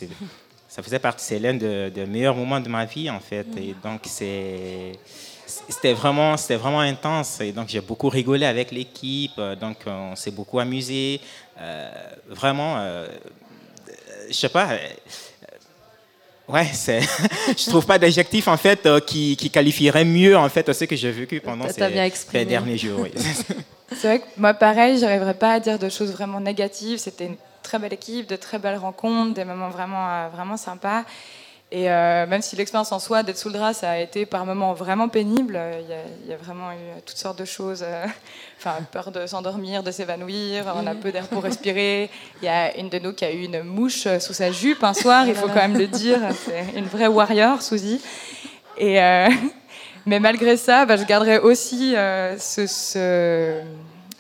ça faisait partie, c'est l'un des de meilleurs moments de ma vie, en fait. Et donc, c'est c'était vraiment, c'était vraiment intense. Et donc, j'ai beaucoup rigolé avec l'équipe. Donc, on s'est beaucoup amusé. vraiment, euh, je sais pas. Ouais, c'est. [LAUGHS] je trouve pas d'adjectif en fait qui, qui, qualifierait mieux en fait ce que j'ai vécu pendant ces, derniers jours. [LAUGHS] [LAUGHS] c'est vrai que moi, pareil, j'arriverais pas à dire de choses vraiment négatives. C'était une très belle équipe, de très belles rencontres, des moments vraiment, vraiment sympas. Et euh, même si l'expérience en soi d'être sous le drap, ça a été par moments vraiment pénible, euh, il y, a, vraiment eu toutes sortes de choses. Euh, [LAUGHS] enfin, peur de s'endormir, de s'évanouir, on a peu d'air pour respirer. Il y a une de nous qui a eu une mouche sous sa jupe un soir, il faut quand même le dire. C'est une vraie warrior, Suzy. Et, [LAUGHS] mais malgré ça, bah, je garderai aussi ce,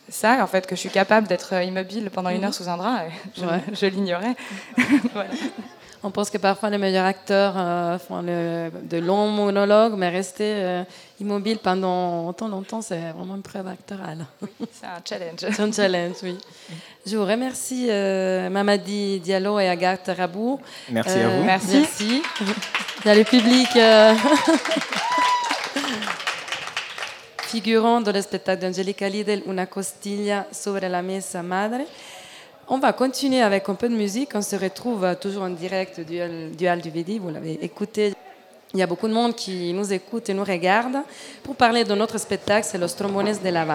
ça, en fait, que je suis capable d'être immobile pendant une heure sous un drap. Je, je l'ignorais. [LAUGHS] voilà. On pense que parfois les meilleurs acteurs euh, font de longs monologues, mais rester euh, immobile pendant longtemps, longtemps, c'est vraiment une preuve actorale. c'est un challenge. c'est un challenge, oui. Je vous remercie euh, Mamadi Diallo et Agathe Rabou. Merci à vous. Merci. merci. Il y a le public [LAUGHS] figurant dans le spectacle d'Angelica Lidl, Una costilla sobre la mesa madre. On va continuer avec un peu de musique. On se retrouve toujours en direct du, Hall du. Vous l'avez écouté. Il y a beaucoup de monde qui nous écoute et nous regarde pour parler de notre spectacle, c'est Los Trombones de La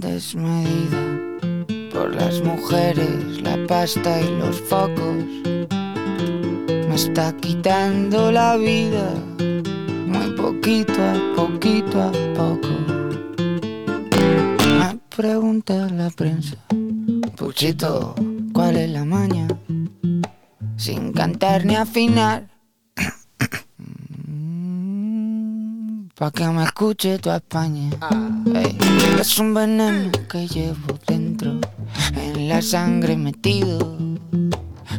desmedida por las mujeres, la pasta y los focos. Me está quitando la vida, muy poquito a poquito a poco. Me pregunta la prensa, Puchito, ¿cuál es la maña? Sin cantar ni afinar. [CLEARS THROAT] Pa' que me escuche tu España. es un veneno que llevo dentro en la sangre metido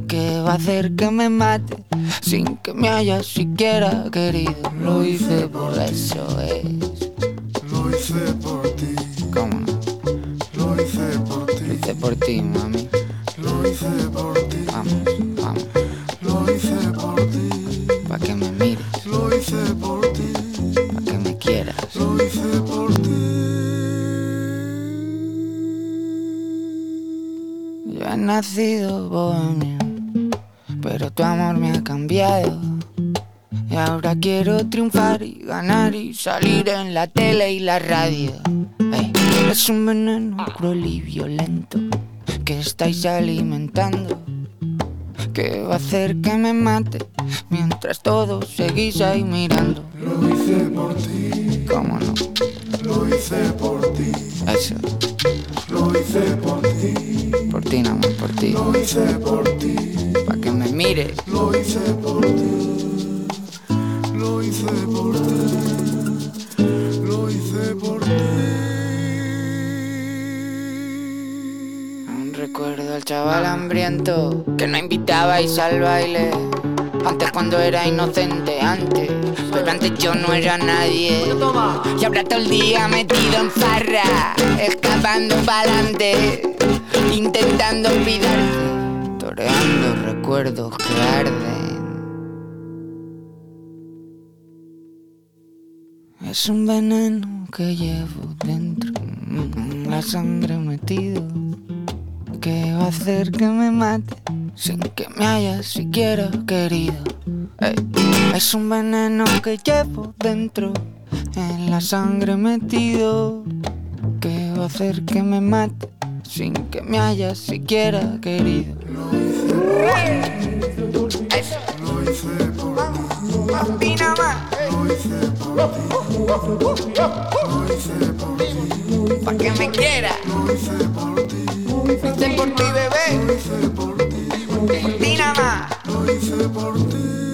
que va a hacer que me mate sin que me haya siquiera querido. Lo hice por eso es. Lo hice por ti. ¿Cómo no? Lo hice por ti. Lo hice por ti, mami. Lo hice por ti. Nacido bohemio, pero tu amor me ha cambiado. Y ahora quiero triunfar y ganar y salir en la tele y la radio. es un veneno cruel y violento que estáis alimentando. Que va a hacer que me mate mientras todos seguís ahí mirando. Lo hice por ti. ¿Cómo no? Lo hice por ti. Eso. Lo hice por ti. Por ti. Lo hice por ti. Pa' que me mires. Lo hice por ti. Lo hice por ti. Lo hice por ti. Recuerdo al chaval hambriento que no invitabais al baile. Antes cuando era inocente, antes. Pero antes yo no era nadie. Y ahora todo el día metido en farra, escapando pa'lante, intentando olvidarte, toreando recuerdos que arden. Es un veneno que llevo dentro, la sangre metido, que va a hacer que me mate sin que me haya siquiera querido. es un veneno que llevo dentro, en la sangre metido, que va a hacer que me mate sin que me haya siquiera querido. Lo hice por ti. Lo hice por ti. Lo hice por ti. Lo hice por ti. Pa' que me quiera. Lo hice por ti. Lo hice por ti, bebé. Lo hice por ti. Por ti nada. Lo hice por ti.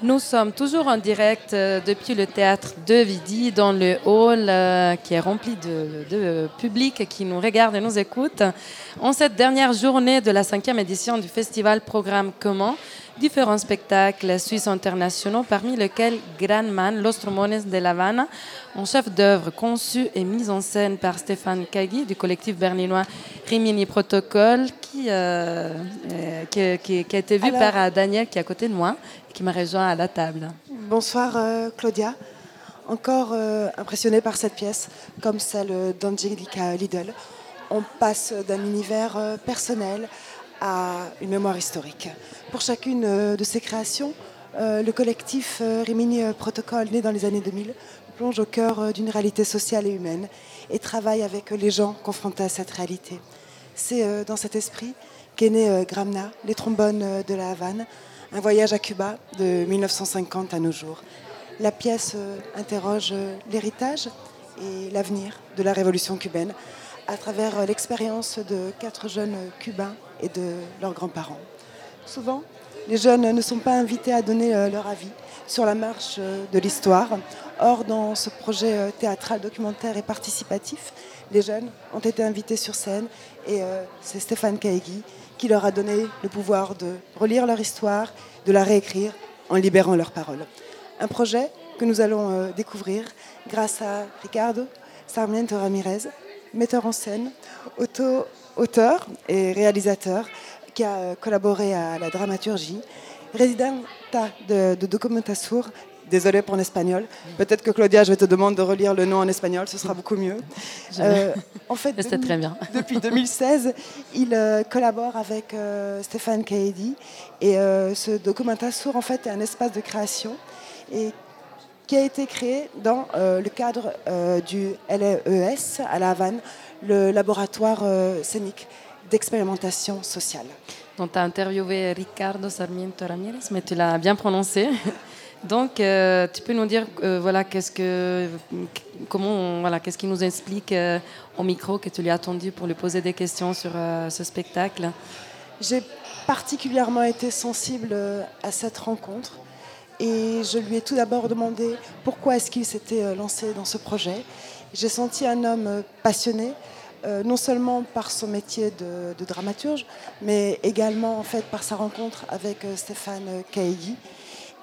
Nous sommes toujours en direct euh, depuis le théâtre de Vidi, dans le hall euh, qui est rempli de, de public qui nous regarde et nous écoute. En cette dernière journée de la cinquième édition du festival Programme Comment, différents spectacles suisses internationaux, parmi lesquels Man, Los Trumones de La Habana, un chef d'œuvre conçu et mis en scène par Stéphane Kagi du collectif berlinois Rimini Protocol, qui, euh, euh, qui, qui- qui a été vu Alors- par euh, Daniel qui est à côté de moi et qui m'a rejoint à la table. Bonsoir euh, Claudia. Encore euh, impressionnée par cette pièce, comme celle d'Angelica Lidl. On passe d'un univers personnel à une mémoire historique. Pour chacune euh, de ces créations, euh, le collectif euh, Rimini Protocol, né dans les années 2000, plonge au cœur d'une réalité sociale et humaine et travaille avec les gens confrontés à cette réalité. C'est dans cet esprit qu'est né Gramna, les trombones de la Havane, un voyage à Cuba de 1950 à nos jours. La pièce interroge l'héritage et l'avenir de la révolution cubaine à travers l'expérience de quatre jeunes cubains et de leurs grands-parents. Souvent, les jeunes ne sont pas invités à donner euh, leur avis sur la marche euh, de l'histoire. Or, dans ce projet euh, théâtral, documentaire et participatif, les jeunes ont été invités sur scène et c'est Stéphane Kaegi qui leur a donné le pouvoir de relire leur histoire, de la réécrire en libérant leurs paroles. Un projet que nous allons découvrir grâce à Ricardo Sarmiento Ramirez, metteur en scène, auto- auteur et réalisateur qui a euh, collaboré à la dramaturgie, résidenta de, de Documentasur. Désolée pour l'espagnol. Peut-être que Claudia, je vais te demander de relire le nom en espagnol, ce sera beaucoup mieux. Euh, en fait, [LAUGHS] depuis- très bien. depuis 2016, il euh, collabore avec euh, Stéphane Kaedi et ce Documentasur en fait est un espace de création et qui a été créé dans le cadre du LES à La Havane, le laboratoire euh, scénique d'expérimentation sociale. Donc, tu as interviewé Ricardo Sarmiento Ramirez, mais tu l'as bien prononcé. [LAUGHS] Donc, euh, tu peux nous dire, euh, voilà, qu'est-ce que, comment, voilà, qu'est-ce qui nous explique euh, au micro que tu lui as attendu pour lui poser des questions sur ce spectacle? J'ai particulièrement été sensible à cette rencontre et je lui ai tout d'abord demandé pourquoi est-ce qu'il s'était lancé dans ce projet. J'ai senti un homme euh, passionné, euh, non seulement par son métier de, de dramaturge, mais également en fait par sa rencontre avec euh, Stéphane Kaegi.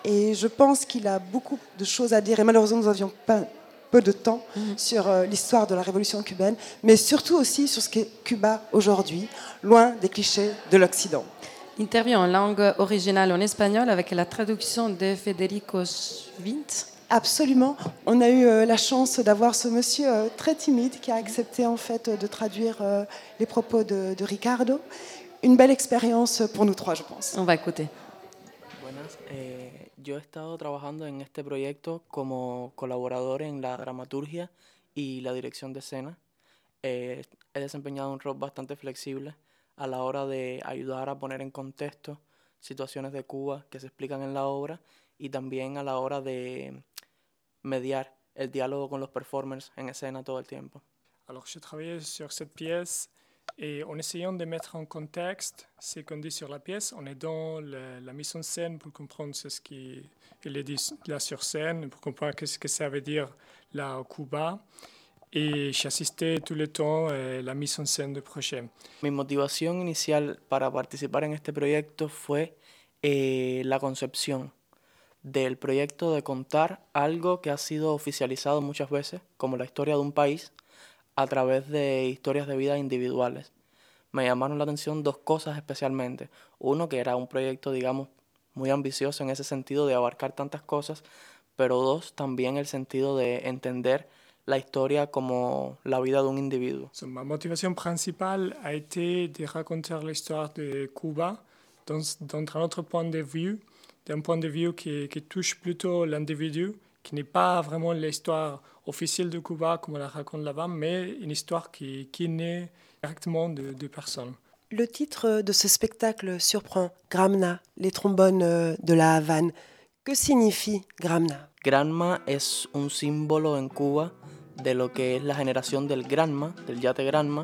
Et je pense qu'il a beaucoup de choses à dire. Et malheureusement, nous avions pas peu de temps sur euh, l'histoire de la révolution cubaine, mais surtout aussi sur ce qu'est Cuba aujourd'hui, loin des clichés de l'Occident. Interview en langue originale en espagnol avec la traduction de Federico Schwint. Absolument. On a eu euh, la chance d'avoir ce monsieur euh, très timide qui a accepté en fait de traduire euh, les propos de, de Ricardo. Une belle expérience pour nous trois, je pense. On va écouter. Buenas, eh, yo he estado trabajando en este proyecto como colaborador en la dramaturgia y la dirección de escena. Eh, he desempeñado un rol bastante flexible a la hora de ayudar a poner en contexto situaciones de Cuba que se explican en la obra y también a la hora de mediar el diálogo con los performers en escena todo el tiempo. Alors, j'ai travaillé sur cette pièce et en essayant de mettre en contexte ce qu'on dit sur la pièce, en aidant le- la mise en scène pour comprendre ce qui il est dit là sur scène, pour comprendre ce que ça veut dire là au Cuba. Et j'ai assisté tout le temps à la mise en scène du projet. Mi motivación inicial para participar en este proyecto fue eh, la concepción del proyecto de contar algo que ha sido oficializado muchas veces, como la historia de un país, a través de historias de vida individuales. Me llamaron la atención dos cosas especialmente. Uno, que era un proyecto, digamos, muy ambicioso en ese sentido de abarcar tantas cosas, pero dos, también el sentido de entender la historia como la vida de un individuo. Ma motivation principale a été de raconter l'histoire de Cuba dans, dans un de vue, d'un point de vue qui, qui touche plutôt l'individu, qui n'est pas vraiment l'histoire officielle de Cuba comme on la raconte là-bas, mais une histoire qui, qui naît directement de, de personnes. Le titre de ce spectacle surprend Gramna, les trombones euh, de la Havane. Que signifie Gramna? Granma es un símbolo en Cuba de lo que es la generación del Granma, del yate Granma,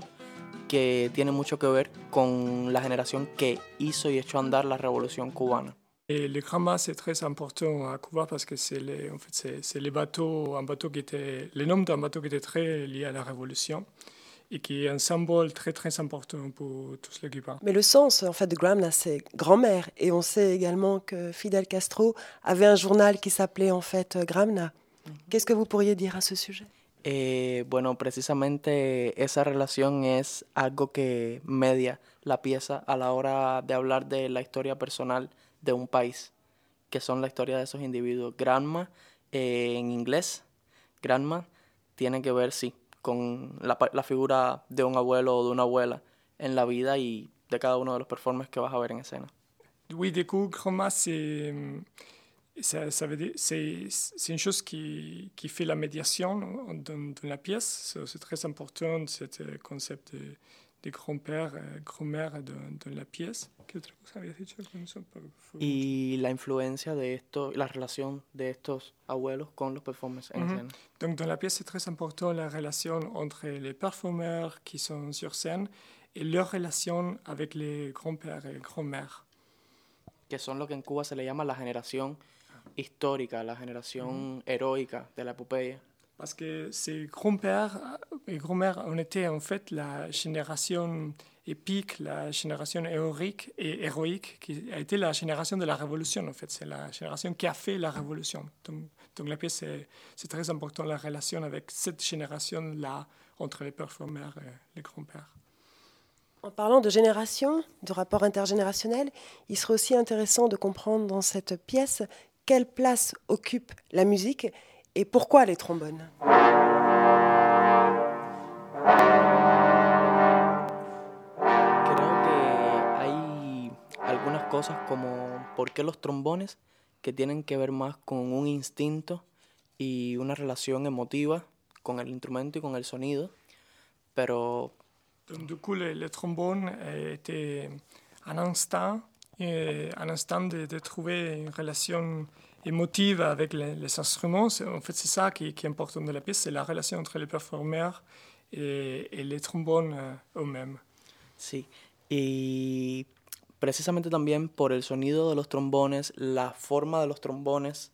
que tiene mucho que ver con la generación que hizo y echó a andar la revolución cubana. Et le Gramma, c'est très important à Cuba parce que c'est les, en fait, c'est, c'est les bateaux, un bateau qui était, le nom d'un bateau qui était très lié à la Révolution et qui est un symbole très très important pour tous les Cubains. Mais le sens en fait de Gramna, c'est grand-mère. Et on sait également que Fidel Castro avait un journal qui s'appelait en fait Gramna. Qu'est-ce que vous pourriez dire à ce sujet? Eh, bueno, precisamente esa relación es algo que media la pieza a la hora de hablar de la historia personal de un país, que son la historia de esos individuos. Grandma, eh, en inglés, grandma, tiene que ver, sí, con la, la figura de un abuelo o de una abuela en la vida y de cada uno de los performers que vas a ver en escena. Oui, du coup, Chroma, c'est, ça, ça c'est, une chose qui, qui fait la médiation dans, dans la pièce. C'est, très important, ce concept de, de euh, grand-mère dans, dans la pièce. ¿Qué otra cosa habías dicho con eso? Y la influencia de esto, la relación de estos abuelos con los performers en Mhm. escena. Donc dans la pièce, c'est très important la relation entre les performeurs qui sont sur scène et leur relation avec les grands-pères et grand-mères. que son lo que en Cuba se le llama la generación histórica, la generación heroica de la epopeya. Parce que ces grands-pères et grand-mères ont été en fait la génération épique, la génération héroïque et héroïque, qui a été la génération de la révolution en fait. C'est la génération qui a fait la révolution. Donc, la pièce, c'est très important la relation avec cette génération-là entre les performeurs et les grands-pères. En parlant de génération, de rapport intergénérationnel, il serait aussi intéressant de comprendre dans cette pièce quelle place occupe la musique et pourquoi les trombones. Creo que hay algunas cosas como por qué los trombones que tienen que ver más con un instinto y una relación emotiva con el instrumento y con el sonido, pero Donc, du coup, le, le trombone euh, était un instinct, et un instinct de, de trouver une relation émotive avec les, les instruments. En fait, c'est ça qui, qui est important de la pièce, c'est la relation entre les performeurs et, et les trombones euh, eux-mêmes. Sí, y precisamente también por el sonido de los trombones, la forma de los trombones,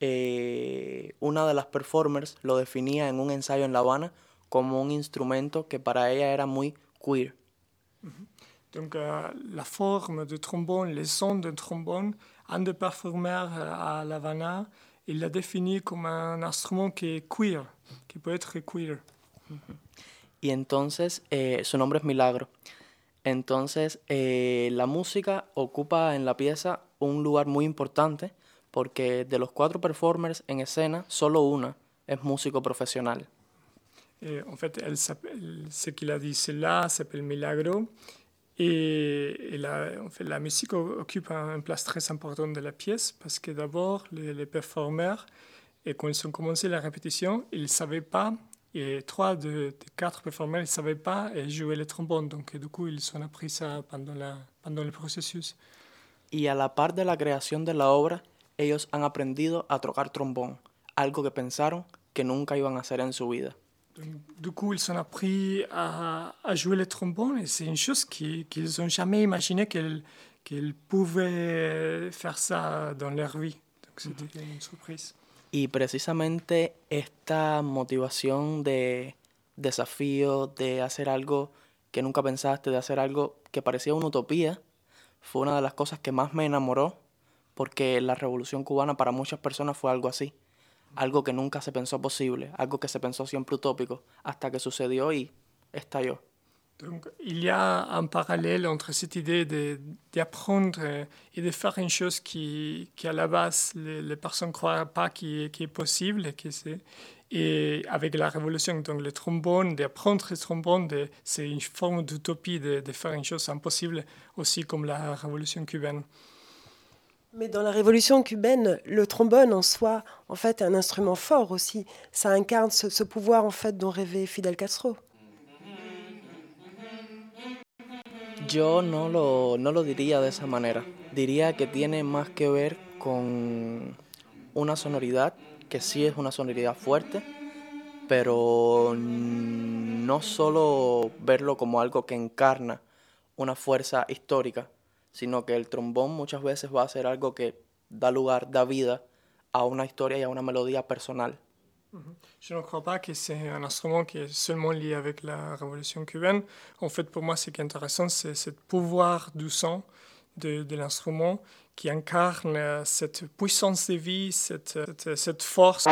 eh, una de las performers lo definía en un ensayo en La Habana como un instrumento que para ella era muy queer. Donc, euh, la forme du trombone, les sons d'un trombone, un des performeurs euh, à l'Havana, il l'a défini comme un instrument qui est queer, qui peut être queer. Y entonces, eh, su nombre es Milagro. Entonces, eh, la música ocupa en la pieza un lugar muy importante porque de los cuatro performers en escena, solo una es músico profesional. Et en fait, elle s'appelle, ce qu'il a dit, c'est là, s'appelle Milagro. Et, la, musique occupe un- une place très importante de la pièce parce que d'abord, les, les performeurs, et quand ils ont commencé la répétition, ils ne savaient pas, et trois de, des quatre performeurs, ne savaient pas jouer le trombone. Donc, du coup, ils ont appris ça pendant, la, pendant le processus. Y a la par de la creación de la obra, ellos han aprendido a tocar trombón, algo que pensaron que nunca iban a hacer en su vida. Donc, du coup, ils ont appris à, à jouer le trombone et c'est une chose qui- qu'ils n'ont jamais imaginé qu'ils qu'ils pouvaient faire ça dans leur vie. Donc, c'était une surprise. Y precisamente esta motivación de desafío, de hacer algo que nunca pensaste, de hacer algo que parecía una utopía, fue una de las cosas que más me enamoró, porque la revolución cubana para muchas personas fue algo así, algo que nunca se pensó posible, algo que se pensó siempre utópico, hasta que sucedió y estalló. Donc, il y a un parallèle entre cette idée d'apprendre et de faire une chose qui, à la base, les, personnes ne croient pas qui est, possible, et, avec la révolution, donc le trombone, d'apprendre le trombone, c'est une forme d'utopie de faire une chose impossible, aussi comme la révolution cubaine. Mais dans la révolution cubaine, le trombone en soi, en fait, est un instrument fort aussi. Ça incarne ce, ce pouvoir en fait dont rêvait Fidel Castro. Yo no lo, no lo diría de esa manera. Diría que tiene más que ver con una sonoridad, que sí es una sonoridad fuerte, pero no solo verlo como algo que encarna una fuerza histórica, sino que el trombón muchas veces va a ser algo que da lugar, da vida a una historia y a una melodía personal. Je ne crois pas que c'est un instrument qui est seulement lié avec la révolution cubaine. En fait, pour moi, ce qui est intéressant, c'est ce pouvoir du son de, de l'instrument qui incarne cette puissance de vie, cette, cette, cette force.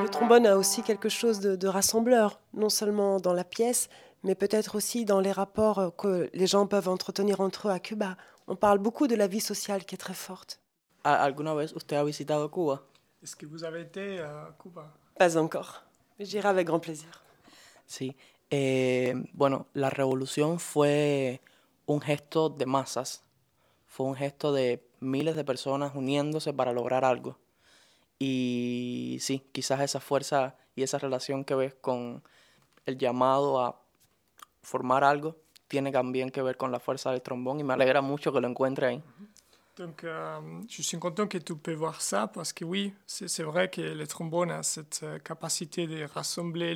Le trombone a aussi quelque chose de, de rassembleur, non seulement dans la pièce, mais peut-être aussi dans les rapports euh, que les gens peuvent entretenir entre eux à Cuba. On parle beaucoup de la vie sociale qui est très forte. ¿A- ¿Alguna vez usted ha visitado Cuba? Est-ce que vous avez été à Cuba Pas encore, mais j'irai avec grand plaisir. Sí. Eh, bueno, la revolución fue un gesto de masas, fue un gesto de miles de personas uniéndose para lograr algo. Y sí, quizás esa fuerza y esa relación que ves con el llamado a formar algo tiene también que ver con la fuerza del trombón y me alegra mucho que lo encuentre ahí. Donc, euh, je suis content que tu peux voir ça parce que oui, c'est vrai que le trombone a cette euh, capacité de rassembler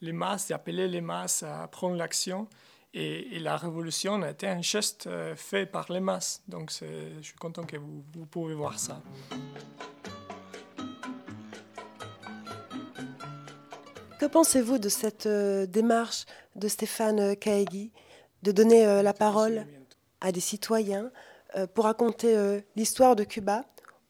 les, masses, d'appeler les masses à prendre l'action. Et, et la révolution a été un geste euh, fait par les masses. Donc, je suis content que vous, vous pouvez voir ça. Que pensez-vous de cette euh, démarche de Stéphane Kaegi de donner euh, la parole à des citoyens euh, pour raconter euh, l'histoire de Cuba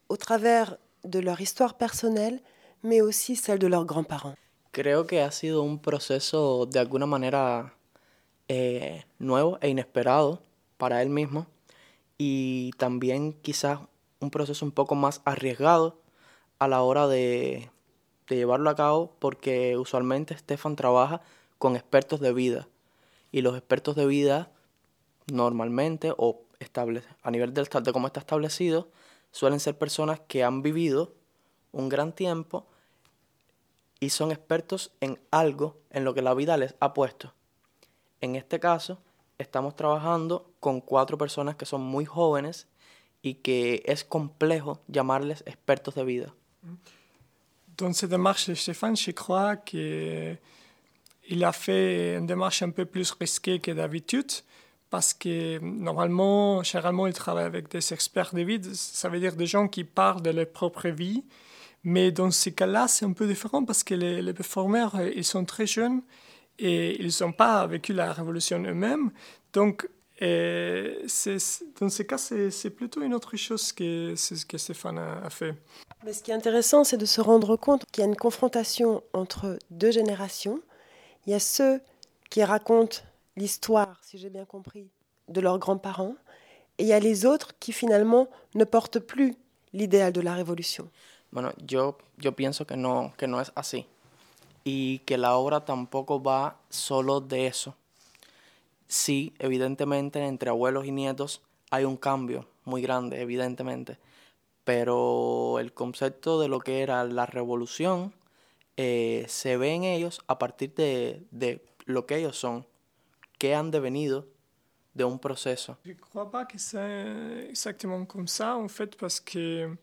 au travers de leur histoire personnelle, mais aussi celle de leurs grands-parents? Creo que ha sido un proceso de alguna manera eh, nuevo e inesperado para él mismo y también quizás un proceso un poco más arriesgado a la hora de, de llevarlo a cabo porque usualmente Stefan trabaja con expertos de vida y los expertos de vida normalmente o estable, a nivel del, de cómo está establecido suelen ser personas que han vivido un gran tiempo y son expertos en algo en lo que la vida les ha puesto. En este caso, estamos trabajando con cuatro personas que son muy jóvenes y que es complejo llamarles expertos de vida. Dans cette démarche de Stéphane, je crois qu'il a fait une démarche un peu plus risquée que d'habitude parce que normalement, généralement, il travaille avec des experts de vie, ça veut dire des gens qui parlent de leur propre vie. Mais dans ces cas-là, c'est un peu différent parce que les, les performeurs, ils sont très jeunes et ils n'ont pas vécu la révolution eux-mêmes. Donc, c'est- dans ces cas, c'est plutôt une autre chose que ce que Stéphane a, a fait. Mais ce qui est intéressant, c'est de se rendre compte qu'il y a une confrontation entre deux générations. Il y a ceux qui racontent l'histoire, si j'ai bien compris, de leurs grands-parents, et il y a les autres qui finalement ne portent plus l'idéal de la révolution. Bueno, yo, yo pienso que no, que no es así y que la obra tampoco va solo de eso. Sí, evidentemente entre abuelos y nietos hay un cambio muy grande, evidentemente, pero el concepto de lo que era la revolución eh, se ve en ellos a partir de, de lo que ellos son, que han devenido de un proceso. Je ne crois pas que c'est exactement comme ça, en fait, parce que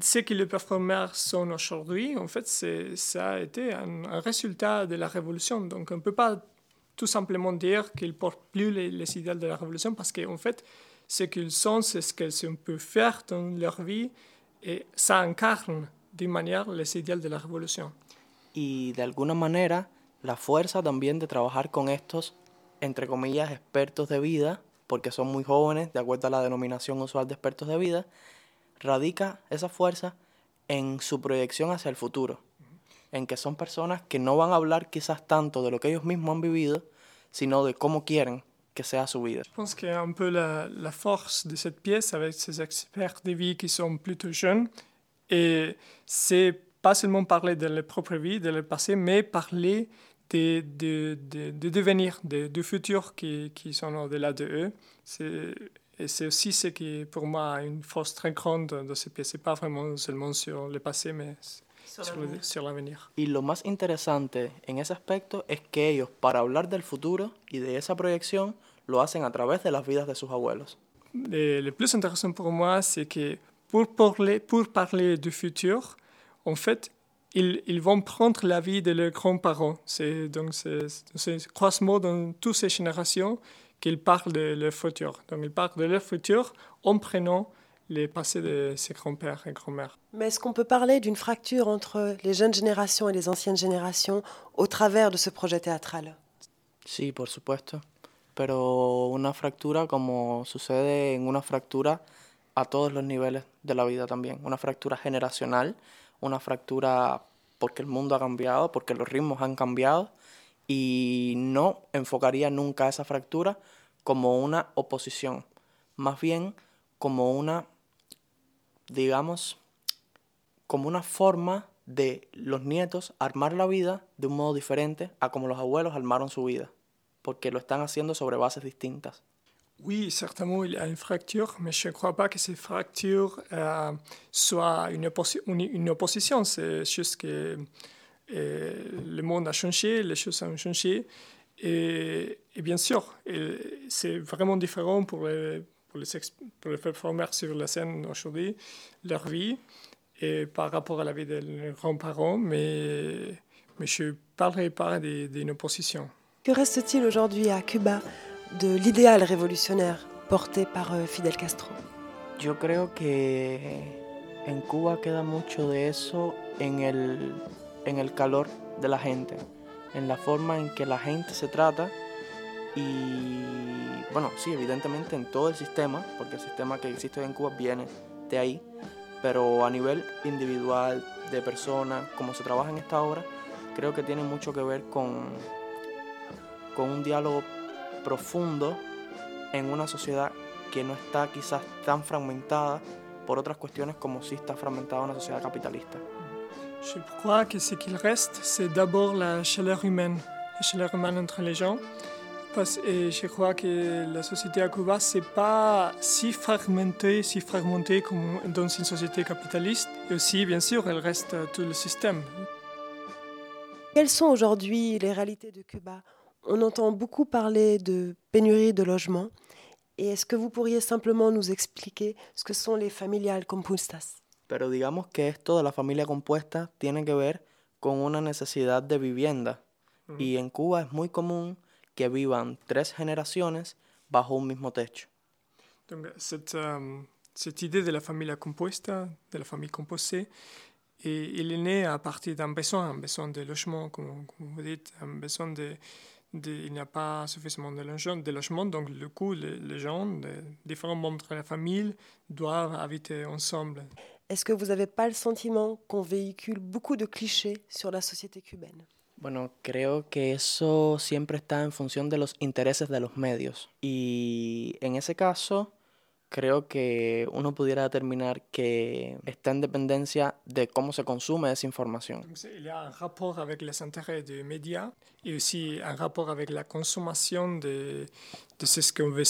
ce que les performeurs sont aujourd'hui, en fait, ça a été un, un résultat de la révolution. Donc, on peut pas tout simplement dire qu'ils portent plus les, les de la révolution, parce qu'en fait, ce qu'ils sont, c'est ce qu'ils peuvent faire dans leur vie, et ça incarne d'une manière les idéaux de la révolution. y de alguna manera la fuerza también de trabajar con estos, entre comillas, expertos de vida, porque son muy jóvenes, de acuerdo a la denominación usual de expertos de vida, radica esa fuerza en su proyección hacia el futuro, en que son personas que no van a hablar quizás tanto de lo que ellos mismos han vivido, sino de cómo quieren que sea su vida. Je pense qu'il un peu la, force de cette pièce avec ces experts de vie qui sont plutôt jeunes. Et c'est pas seulement parler de leur propre vie, de leur passé, mais parler de, de, de, de devenir, de, du futur qui, qui sont au-delà de eux. Et c'est aussi ce qui, pour moi, a une force très grande de cette pièce. C'est pas vraiment seulement sur le passé, mais sur, le- sur l'avenir. Y lo más interesante en ese aspecto es que ellos, para hablar del futuro y de esa proyección, lo hacen a través de las vidas de sus abuelos. le, le plus intéressant pour moi, c'est que pour parler, pour parler du futur, en fait, ils, ils vont prendre la vie de leurs grands-parents. C'est donc un croisement dans toutes ces générations qu'ils parlent de leur futur. Donc ils parlent de leur futur en prenant les passés de ses grands-pères et grands-mères. Mais est-ce qu'on peut parler d'une fracture entre les jeunes générations et les anciennes générations au travers de ce projet théâtral Sí, por supuesto. Pero una fractura como sucede en una fractura a todos los niveles de la vida también. Una fractura generacional, una fractura porque el mundo ha cambiado, porque los ritmos han cambiado y no enfocaría nunca esa fractura como una oposición, más bien como una, digamos, como una forma de los nietos armar la vida de un modo diferente a como los abuelos armaron su vida, porque lo están haciendo sobre bases distintas. Oui, certainement, il y a une fracture, mais je ne crois pas que cette fracture euh, soit une, une, opposition. C'est juste que euh, le monde a changé, les choses ont changé. Et bien sûr, c'est vraiment différent pour les, pour les, pour les performeurs sur la scène aujourd'hui, leur vie, et par rapport à la vie de leurs grands-parents, mais, mais je ne parlerai pas d'une opposition. Que reste-t-il aujourd'hui à Cuba de l'idéal révolutionnaire porté par euh, Fidel Castro? Yo creo que en Cuba queda mucho de eso en el, en el calor de la gente, en la forma en que la gente se trata y, bueno, sí, evidentemente en todo el sistema, porque el sistema que existe en Cuba viene de ahí, pero a nivel individual, de persona, como se trabaja en esta obra, creo que tiene mucho que ver con, con un diálogo profundo en una sociedad que no está quizás tan fragmentada por otras cuestiones como si está fragmentada una sociedad capitalista. Je crois que ce qu'il reste, c'est d'abord la chaleur humaine, la chaleur humaine entre les gens. Parce, et je crois que la société à Cuba, c'est pas si fragmentée, si fragmentée comme dans une société capitaliste. Et aussi, bien sûr, elle reste tout le système. Quelles sont aujourd'hui les réalités de Cuba? On entend beaucoup parler de pénurie de logements. Et est-ce que vous pourriez simplement nous expliquer ce que sont les familiales compuestas Pero digamos que esto de la familia compuesta tiene que ver con una necesidad de vivienda. Y en Cuba es muy común que vivan tres generaciones bajo un mismo techo. Donc, cette, euh, cette idée de la famille composta, de la famille composée, et il est né à partir d'un besoin, un besoin de logement, comme, comme vous dites, un besoin de, de il n'y a pas suffisamment de logement, de logement donc du coup, les, les gens, les différents membres de la famille doivent habiter ensemble. Est-ce que vous n'avez pas le sentiment qu'on véhicule beaucoup de clichés sur la société cubaine? Bueno, creo que eso siempre está en función de los intereses de los medios. Y en ese caso, creo que uno pudiera determinar que está en dependencia de cómo se consume esa información. C'est- il y a un rapport avec les intérêts des médias et aussi un rapport avec la consommation de, de ce qu'on veut,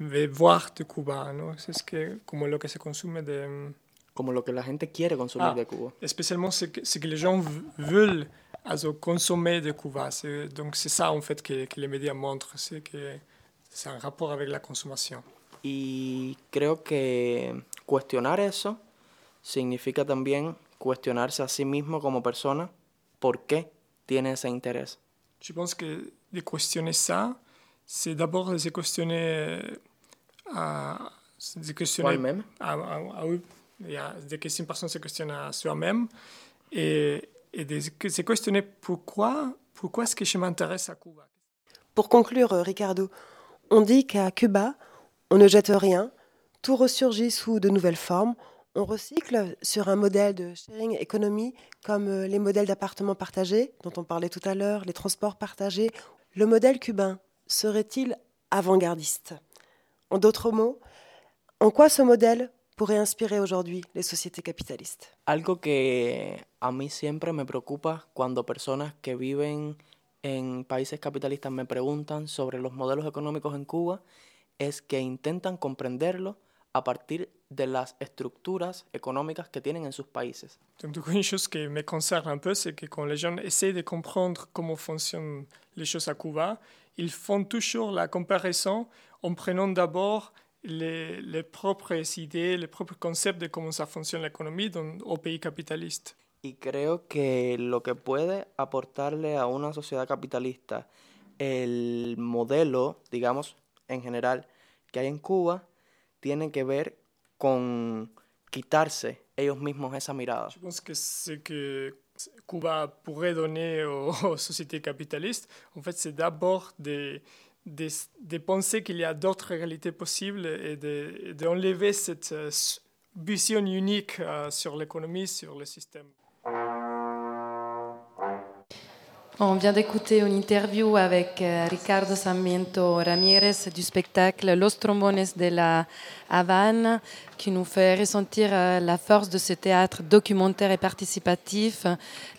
veut voir de Cuba, ¿no? Ce que, como lo que se consume de... Como lo que la gente quiere consumir Ah, de Cuba. Spécialement ce que, ce que les gens v- veulent also, consommer de Cuba. Donc c'est ça en fait que, que les médias montrent, c'est que c'est un rapport avec la consommation. Y creo que cuestionar eso significa también cuestionarse a sí mismo como persona por qué tiene ese interés? Je pense que de questionner ça, c'est d'abord de se questionner à, c'est de questionner Soi-même. à, à- à- y a de que une personne se questionne à soi-même et, et de se questionner pourquoi, pourquoi est-ce que je m'intéresse à Cuba? Pour conclure, euh, Ricardo, on dit qu'à Cuba, on ne jette rien, tout ressurgit sous de nouvelles formes, on recycle sur un modèle de sharing economy comme euh, les modèles d'appartements partagés dont on parlait tout à l'heure, les transports partagés. Le modèle cubain serait-il avant-gardiste? En d'autres mots, en quoi ce modèle pourrait inspirer aujourd'hui les sociétés capitalistes Algo que a mí siempre me preocupa cuando personas que viven en países capitalistas me preguntan sobre los modelos económicos en Cuba es que intentan comprenderlo a partir de las estructuras económicas que tienen en sus países. Donc, du coup, une chose qui me concerne un peu, c'est que quand les gens essaient de comprendre comment fonctionnent les choses à Cuba, ils font toujours la comparaison en prenant d'abord les, les propres idées, les propres concepts de comment ça fonctionne l'économie dans- au pays capitaliste. Y creo que lo que puede aportarle a una sociedad capitalista el modelo, digamos, en general que hay en Cuba tienen que ver con quitarse ellos mismos esa mirada. Je pense que ce que Cuba pourrait donner aux, aux sociétés capitalistes, en fait, c'est d'abord de, de, penser qu'il y a d'autres réalités possibles et de- d'enlever cette euh, vision unique euh, sur l'économie, sur le système. On vient d'écouter une interview avec euh, Ricardo Sarmiento Ramirez du spectacle Los Trombones de la Havane qui nous fait ressentir euh, la force de ce théâtre documentaire et participatif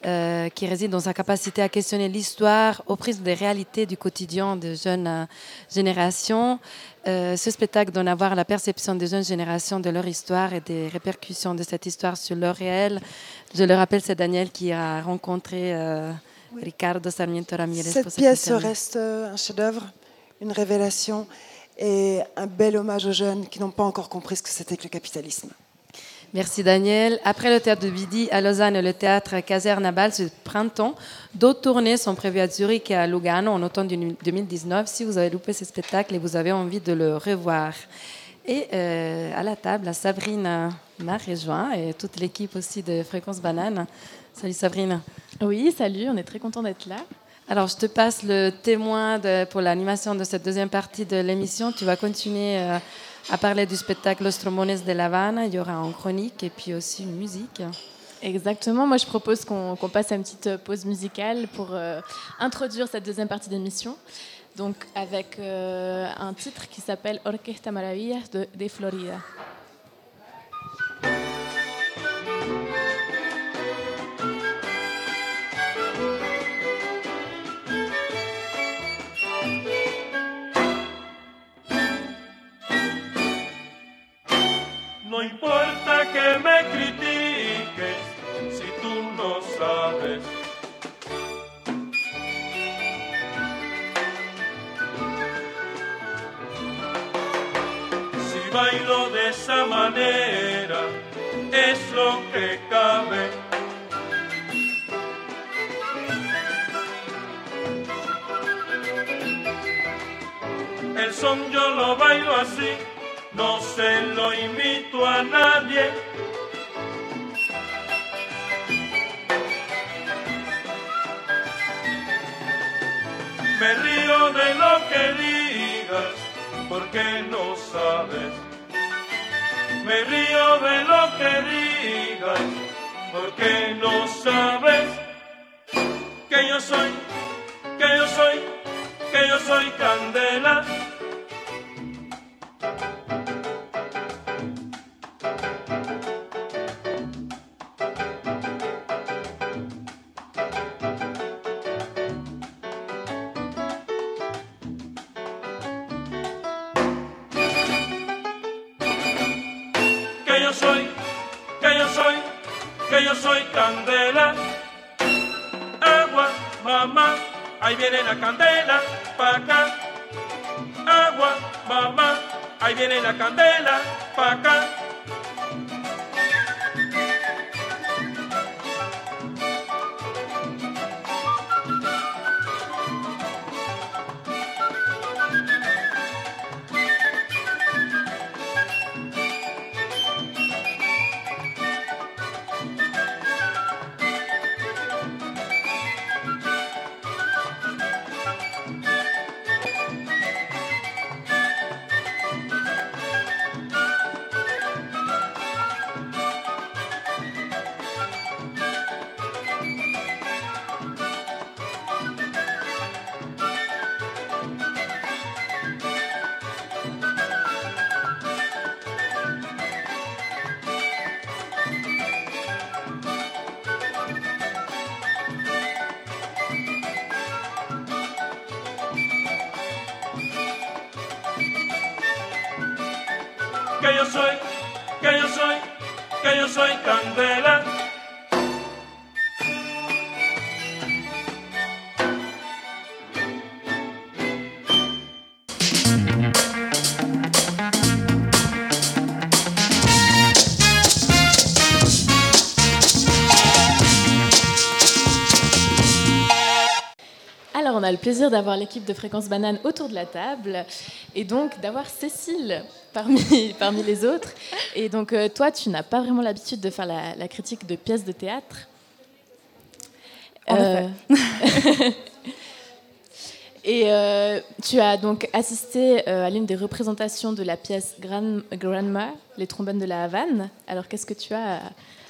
euh, qui réside dans sa capacité à questionner l'histoire aux prises des réalités du quotidien de jeunes générations. Ce spectacle donne à voir la perception des jeunes générations de leur histoire et des répercussions de cette histoire sur leur réel. Je le rappelle, c'est Daniel qui a rencontré Ricardo Sarmiento Ramirez. Cette pièce reste euh, un chef-d'œuvre, une révélation et un bel hommage aux jeunes qui n'ont pas encore compris ce que c'était que le capitalisme. Merci Daniel. Après le théâtre de Vidi à Lausanne et le théâtre Casernabal ce printemps, d'autres tournées sont prévues à Zurich et à Lugano en automne du- 2019. Si vous avez loupé ce spectacle et vous avez envie de le revoir. Et euh, à la table, Sabrine m'a rejoint et toute l'équipe aussi de Fréquence Banane. Salut Sabrine. Oui, salut, on est très content d'être là. Alors, je te passe le témoin de- pour l'animation de cette deuxième partie de l'émission. Tu vas continuer euh, à parler du spectacle Los Trombones de La Havane. Il y aura une chronique et puis aussi une musique. Exactement, moi je propose qu'on passe à une petite euh, pause musicale pour euh, introduire cette deuxième partie d'émission. Donc avec euh, un titre qui s'appelle Orquesta Maravillas de, de Florida. No importa que me critiques si tú no sabes. Si bailo de esa manera, es lo que cabe. El son yo lo bailo así, no se lo invito a nadie. Me río de lo que digas, porque no sabes. Me río de lo que digas, porque no sabes que yo soy, que yo soy, que yo soy candela. Mamá, ahí viene la candela, pa' acá. Plaisir d'avoir l'équipe de Fréquence Banane autour de la table et donc d'avoir Cécile parmi, [LAUGHS] parmi les autres. Et donc, euh, toi, tu n'as pas vraiment l'habitude de faire la, la critique de pièces de théâtre. En Euh, [LAUGHS] Et euh, tu as donc assisté à l'une des représentations de la pièce Gran- Grandma, les trombones de la Havane. Alors qu'est-ce que tu as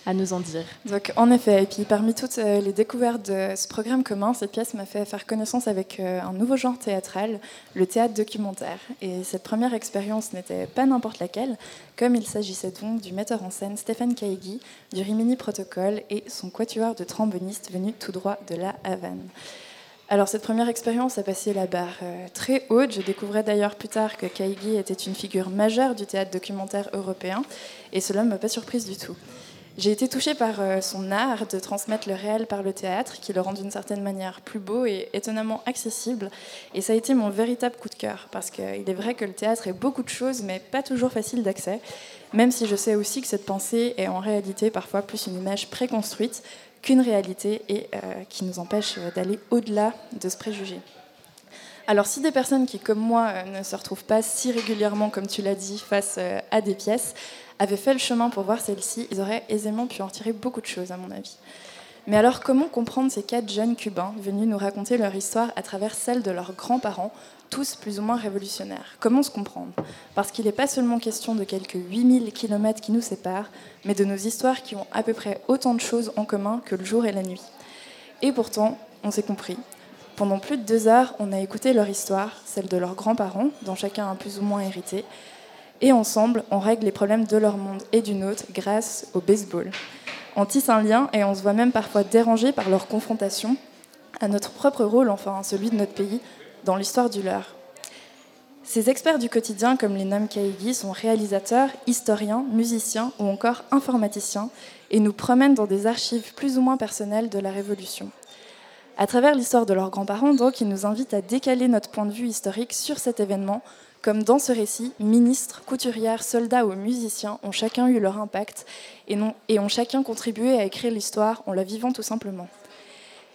à, nous en dire Donc, en effet, et puis parmi toutes euh, les découvertes de ce programme commun, cette pièce m'a fait faire connaissance avec euh, un nouveau genre théâtral, le théâtre documentaire. Et cette première expérience n'était pas n'importe laquelle, comme il s'agissait donc du metteur en scène Stéphane Kaigi, du Rimini Protocol et son quatuor de trombonistes venus tout droit de la Havane. Alors cette première expérience a passé la barre euh, très haute. Je découvrais d'ailleurs plus tard que Kaigi était une figure majeure du théâtre documentaire européen, et cela ne m'a pas surprise du tout. J'ai été touchée par euh, son art de transmettre le réel par le théâtre, qui le rend d'une certaine manière plus beau et étonnamment accessible. Et ça a été mon véritable coup de cœur, parce qu'il est vrai que le théâtre est beaucoup de choses, mais pas toujours facile d'accès, même si je sais aussi que cette pensée est en réalité parfois plus une image préconstruite qu'une réalité et euh, qui nous empêche d'aller au-delà de ce préjugé. Alors si des personnes qui, comme moi, euh, ne se retrouvent pas si régulièrement, comme tu l'as dit, face à des pièces, avaient fait le chemin pour voir celle-ci, ils auraient aisément pu en tirer beaucoup de choses, à mon avis. Mais alors, comment comprendre ces quatre jeunes Cubains venus nous raconter leur histoire à travers celle de leurs grands-parents, tous plus ou moins révolutionnaires? Comment se comprendre? Parce qu'il n'est pas seulement question de quelques 8000 kilomètres qui nous séparent, mais de nos histoires qui ont à peu près autant de choses en commun que le jour et la nuit. Et pourtant, on s'est compris. Pendant plus de deux heures, on a écouté leur histoire, celle de leurs grands-parents, dont chacun a plus ou moins hérité, et ensemble, on règle les problèmes de leur monde et du nôtre grâce au baseball. On tisse un lien et on se voit même parfois dérangé par leur confrontation à notre propre rôle, enfin celui de notre pays, dans l'histoire du leur. Ces experts du quotidien, comme les nomme Kaigi, sont réalisateurs, historiens, musiciens ou encore informaticiens et nous promènent dans des archives plus ou moins personnelles de la Révolution. À travers l'histoire de leurs grands-parents, donc, ils nous invitent à décaler notre point de vue historique sur cet événement, comme dans ce récit, ministres, couturières, soldats ou musiciens ont chacun eu leur impact et, ont chacun contribué à écrire l'histoire en la vivant tout simplement.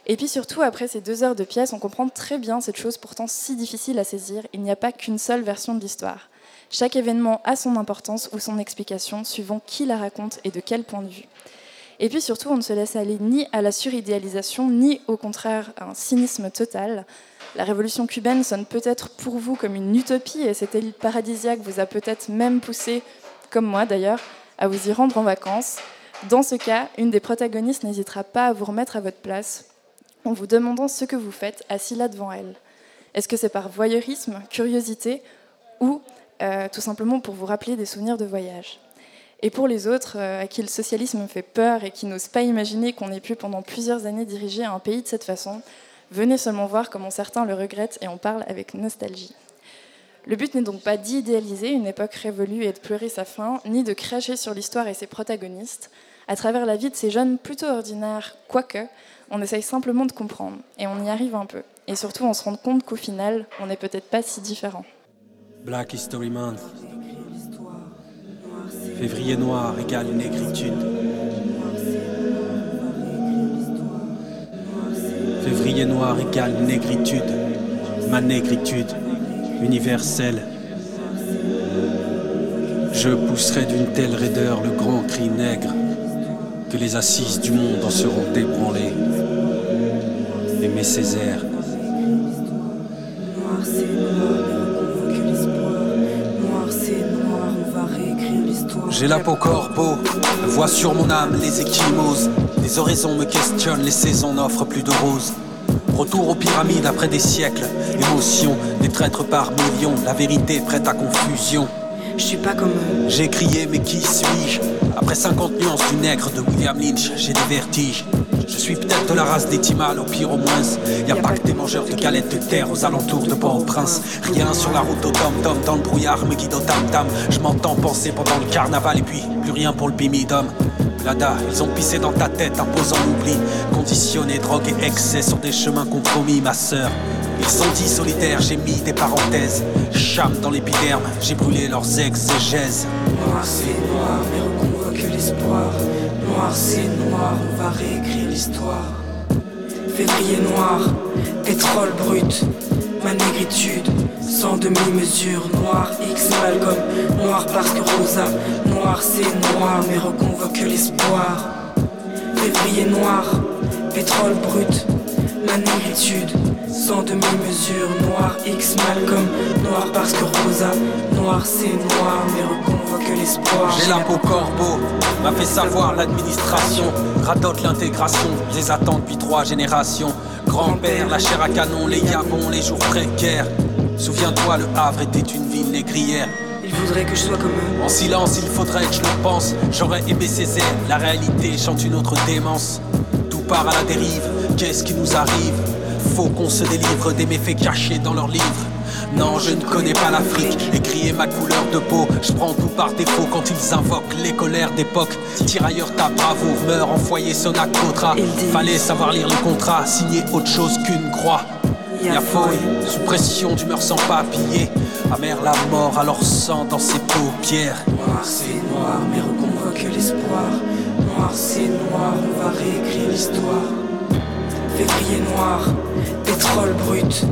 Et puis surtout, après ces deux heures de pièce, on comprend très bien cette chose pourtant si difficile à saisir. Il n'y a pas qu'une seule version de l'histoire. Chaque événement a son importance ou son explication, suivant qui la raconte et de quel point de vue. Et puis surtout, on ne se laisse aller ni à la suridéalisation, ni au contraire à un cynisme total. La révolution cubaine sonne peut-être pour vous comme une utopie et cette île paradisiaque vous a peut-être même poussé, comme moi d'ailleurs, à vous y rendre en vacances. Dans ce cas, une des protagonistes n'hésitera pas à vous remettre à votre place en vous demandant ce que vous faites assis là devant elle. Est-ce que c'est par voyeurisme, curiosité ou euh, tout simplement pour vous rappeler des souvenirs de voyage? Et pour les autres euh, à qui le socialisme fait peur et qui n'osent pas imaginer qu'on ait pu pendant plusieurs années diriger un pays de cette façon, venez seulement voir comment certains le regrettent et en parlent avec nostalgie. Le but n'est donc pas d'idéaliser une époque révolue et de pleurer sa fin, ni de cracher sur l'histoire et ses protagonistes. À travers la vie de ces jeunes plutôt ordinaires, quoique, on essaye simplement de comprendre, et on y arrive un peu. Et surtout, on se rend compte qu'au final, on n'est peut-être pas si différents. Black History Month. Février noir égale négritude. Février noir égale négritude. Ma négritude, universelle. Je pousserai d'une telle raideur le grand cri nègre que les assises du monde en seront ébranlées. Aimé Césaire. Noir J'ai la peau corbeau, vois sur mon âme les échymoses. Les horizons me questionnent, les saisons n'offrent plus de roses. Retour aux pyramides après des siècles, émotion, des traîtres par millions, la vérité prête à confusion. Je suis pas comme eux. J'ai crié, mais qui suis-je? Après 50 nuances du nègre de William Lynch, j'ai des vertiges. Je suis peut-être de la race des Timals, au pire au moins. Y a pas que des mangeurs de galettes de terre aux alentours de Port-au-Prince. Rien sur la route au tom-tom, dans le brouillard me guide au tam-tam. Je m'entends penser pendant le carnaval et puis plus rien pour le bimidum. Lada, ils ont pissé dans ta tête, imposant l'oubli. Conditionné, drogue et excès sur des chemins compromis, ma sœur. Ils sont dits solitaires, j'ai mis des parenthèses. Cham dans l'épiderme, j'ai brûlé leurs exégèses. C'est convoque l'espoir. Noir c'est noir, on va réécrire l'histoire. Février noir, pétrole brut, ma négritude, sans demi-mesure, noir X Malcolm, noir parce que Rosa, noir c'est noir, mais reconvoque l'espoir. Février noir, pétrole brut, ma négritude, sans demi-mesure, noir X Malcolm, noir parce que Rosa, noir c'est noir, mais reconvoque l'espoir. J'ai la peau corbeau, m'a fait savoir l'administration. Radote l'intégration, les attends depuis trois générations. Grand-père, la chair à canon, les yabons, les jours précaires. Souviens-toi, le Havre était une ville négrière. Il voudrait que je sois comme eux. En silence, il faudrait que je le pense. J'aurais aimé Césaire, la réalité chante une autre démence. Tout part à la dérive, qu'est-ce qui nous arrive? Faut qu'on se délivre des méfaits cachés dans leurs livres. Non, je ne connais pas l'Afrique, est ma couleur de peau. Je prends tout par défaut quand ils invoquent les colères d'époque. Tirailleur, ta bravoure meurt en foyer Sonacotra. Fallait savoir lire le contrat, signer autre chose qu'une croix. Y'a fouille, sous pression d'humeur sans papier. Amère la mort, alors sang dans ses paupières. Noir c'est noir, mais reconvoque l'espoir. Noir c'est noir, on va réécrire l'histoire. Février noir, pétrole brut,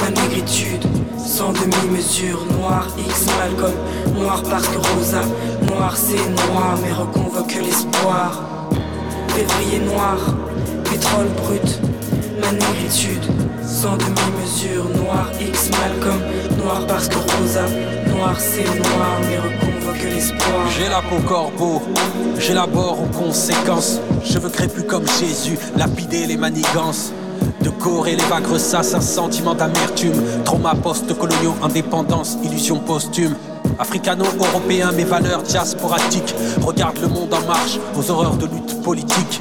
ma négritude, sans demi-mesure. Noir X Malcolm, noir parce que Rosa, noir c'est noir, mais reconvoque l'espoir. Février noir, pétrole brut, ma négritude, sans demi-mesure. Noir X Malcolm, noir parce que Rosa, noir c'est noir, mais reconvoque l'espoir. J'ai la peau corbeau, j'élabore aux conséquences. Je veux créer plus comme Jésus, lapider les manigances. De corps et les vagues ressassent un sentiment d'amertume. Trauma post-coloniaux, indépendance, illusion posthume. Africano-européen, mes valeurs diasporatiques. Regarde le monde en marche, aux horreurs de lutte politique.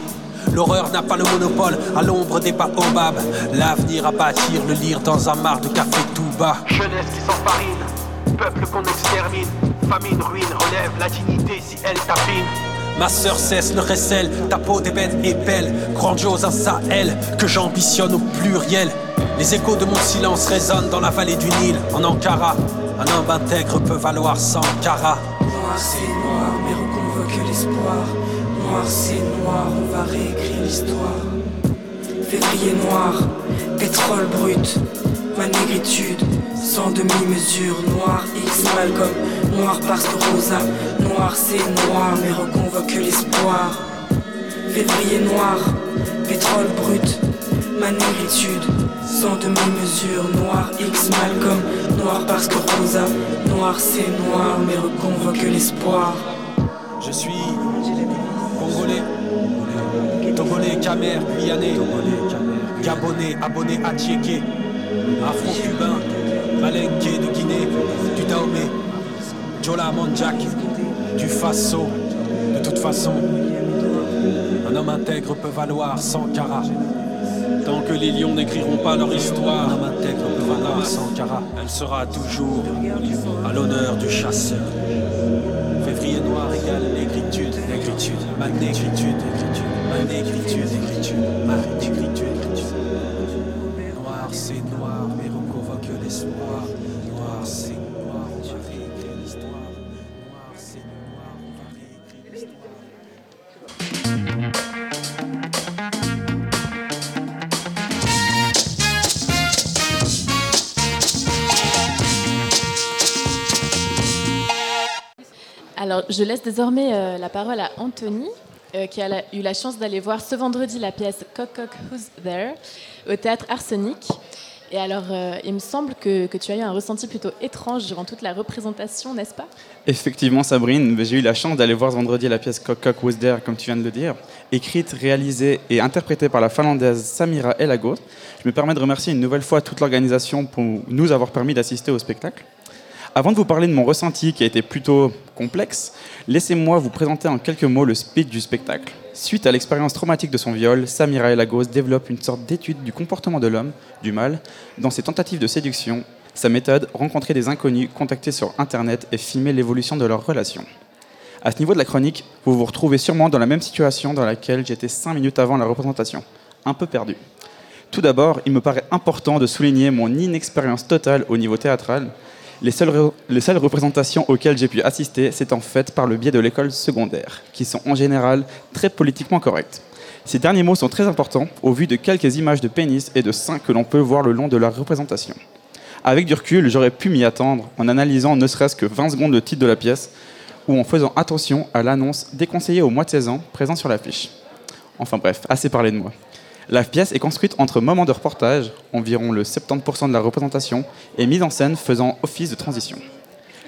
L'horreur n'a pas le monopole, à l'ombre des baobabs. L'avenir à bâtir, le lire dans un mar de café tout bas. Jeunesse qui s'enfarine, peuple qu'on extermine. Famine, ruine, relève la dignité si elle tapine. Ma sœur cesse le récel, ta peau des bêtes est belle, grandiose un Sahel que j'ambitionne au pluriel. Les échos de mon silence résonnent dans la vallée du Nil, en Ankara. Un homme intègre peut valoir 100 carats. Noir c'est noir, mais reconvoque l'espoir. Noir c'est noir, on va réécrire l'histoire. Février noir, pétrole brut, ma négritude, sans demi-mesure. Noir X Malcolm, noir parce que Rosa, noir c'est noir, mais reconvoque l'espoir. Février noir, pétrole brut, ma négritude, sans demi-mesure. Noir X Malcolm, noir parce que Rosa, noir c'est noir, mais reconvoque l'espoir. Je suis congolais, togolais, camer, guyanais, gabonais, abonné à afro-cubain, malinqué de Guinée, du Dahomey, Jola Mandjak, du Faso. De toute façon, un homme intègre peut valoir 100 carats. Tant que les lions n'écriront pas leur histoire, un homme intègre peut valoir 100 carats. Elle sera toujours à l'honneur du chasseur. Février noir égale négritude, négritude, ma négritude, négritude, ma négritude, négritude, ma négritude, Je laisse désormais euh, la parole à Anthony, euh, qui a eu la chance d'aller voir ce vendredi la pièce Cock Cock Who's There au théâtre Arsenic. Et alors, euh, il me semble que, tu as eu un ressenti plutôt étrange durant toute la représentation, n'est-ce pas? Effectivement, Sabrine, j'ai eu la chance d'aller voir ce vendredi la pièce Cock Cock Was There, comme tu viens de le dire, écrite, réalisée et interprétée par la finlandaise Samira Elagos. Je me permets de remercier une nouvelle fois toute l'organisation pour nous avoir permis d'assister au spectacle. Avant de vous parler de mon ressenti qui a été plutôt complexe, laissez-moi vous présenter en quelques mots le speech du spectacle. Suite à l'expérience traumatique de son viol, Samira Elagos développe une sorte d'étude du comportement de l'homme, du mal, dans ses tentatives de séduction. Sa méthode, rencontrer des inconnus, contacter sur Internet et filmer l'évolution de leur relation. À ce niveau de la chronique, vous vous retrouvez sûrement dans la même situation dans laquelle j'étais 5 minutes avant la représentation, un peu perdu. Tout d'abord, il me paraît important de souligner mon inexpérience totale au niveau théâtral. Les seules, re- les seules représentations auxquelles j'ai pu assister, c'est en fait par le biais de l'école secondaire, qui sont en général très politiquement correctes. Ces derniers mots sont très importants au vu de quelques images de pénis et de seins que l'on peut voir le long de la représentation. Avec du recul, j'aurais pu m'y attendre en analysant ne serait-ce que 20 secondes le titre de la pièce ou en faisant attention à l'annonce déconseillée aux moins de 16 ans présent sur l'affiche. Enfin bref, assez parlé de moi. La pièce est construite entre moments de reportage, environ le 70% de la représentation, et mise en scène faisant office de transition.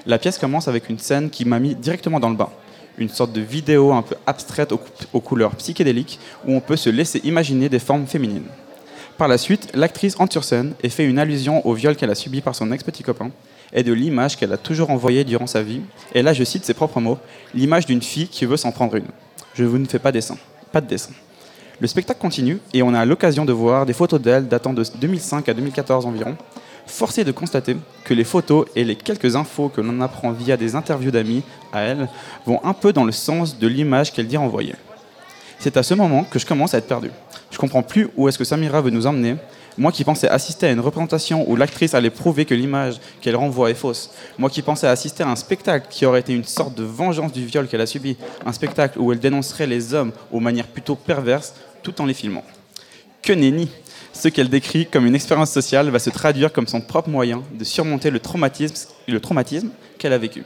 La pièce commence avec une scène qui m'a mis directement dans le bain, une sorte de vidéo un peu abstraite aux, cou- aux couleurs psychédéliques où on peut se laisser imaginer des formes féminines. Par la suite, l'actrice entre sur scène et fait une allusion au viol qu'elle a subi par son ex-petit copain et de l'image qu'elle a toujours envoyée durant sa vie. Et là, je cite ses propres mots l'image d'une fille qui veut s'en prendre une. Je vous ne fais pas dessin. Pas de dessin. Le spectacle continue et on a l'occasion de voir des photos d'elle datant de 2005 à 2014 environ. Forcé de constater que les photos et les quelques infos que l'on apprend via des interviews d'amis à elle vont un peu dans le sens de l'image qu'elle dit envoyer. C'est à ce moment que je commence à être perdu. Je comprends plus où est-ce que Samira veut nous emmener. Moi qui pensais assister à une représentation où l'actrice allait prouver que l'image qu'elle renvoie est fausse. Moi qui pensais assister à un spectacle qui aurait été une sorte de vengeance du viol qu'elle a subi. Un spectacle où elle dénoncerait les hommes aux manières plutôt perverses tout en les filmant. Que nenni Ce qu'elle décrit comme une expérience sociale va se traduire comme son propre moyen de surmonter le traumatisme, le traumatisme qu'elle a vécu.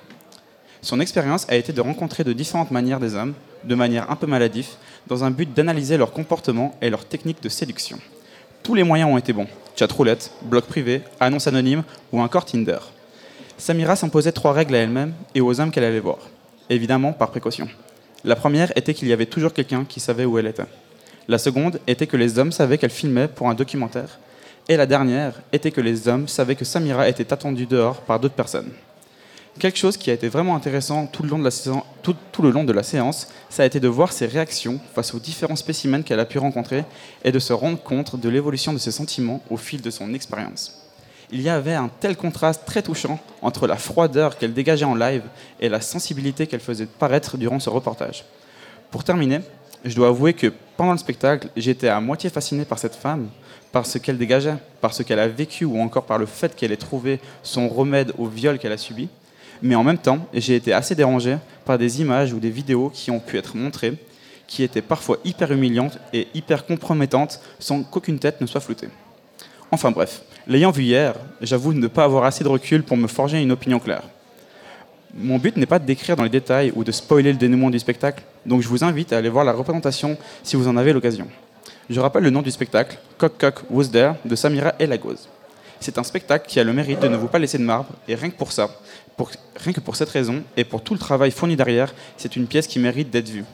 Son expérience a été de rencontrer de différentes manières des hommes, de manière un peu maladive, dans un but d'analyser leur comportement et leurs techniques de séduction. Tous les moyens ont été bons. Chat roulette, blog privé, annonce anonyme ou encore Tinder. Samira s'imposait trois règles à elle-même et aux hommes qu'elle allait voir. Évidemment, par précaution. La première était qu'il y avait toujours quelqu'un qui savait où elle était. La seconde était que les hommes savaient qu'elle filmait pour un documentaire. Et la dernière était que les hommes savaient que Samira était attendue dehors par d'autres personnes. Quelque chose qui a été vraiment intéressant tout le long de la, tout- tout le long de la séance, ça a été de voir ses réactions face aux différents spécimens qu'elle a pu rencontrer et de se rendre compte de l'évolution de ses sentiments au fil de son expérience. Il y avait un tel contraste très touchant entre la froideur qu'elle dégageait en live et la sensibilité qu'elle faisait paraître durant ce reportage. Pour terminer, je dois avouer que pendant le spectacle, j'étais à moitié fasciné par cette femme, par ce qu'elle dégageait, par ce qu'elle a vécu ou encore par le fait qu'elle ait trouvé son remède au viol qu'elle a subi. Mais en même temps, j'ai été assez dérangé par des images ou des vidéos qui ont pu être montrées, qui étaient parfois hyper humiliantes et hyper compromettantes sans qu'aucune tête ne soit floutée. Enfin bref, l'ayant vu hier, j'avoue ne pas avoir assez de recul pour me forger une opinion claire. Mon but n'est pas de décrire dans les détails ou de spoiler le dénouement du spectacle, donc je vous invite à aller voir la représentation si vous en avez l'occasion. Je rappelle le nom du spectacle, Cock Cock Was There, de Samira El Lagos. C'est un spectacle qui a le mérite de ne vous pas laisser de marbre, et rien que pour ça, rien que pour cette raison, et pour tout le travail fourni derrière, c'est une pièce qui mérite d'être vue.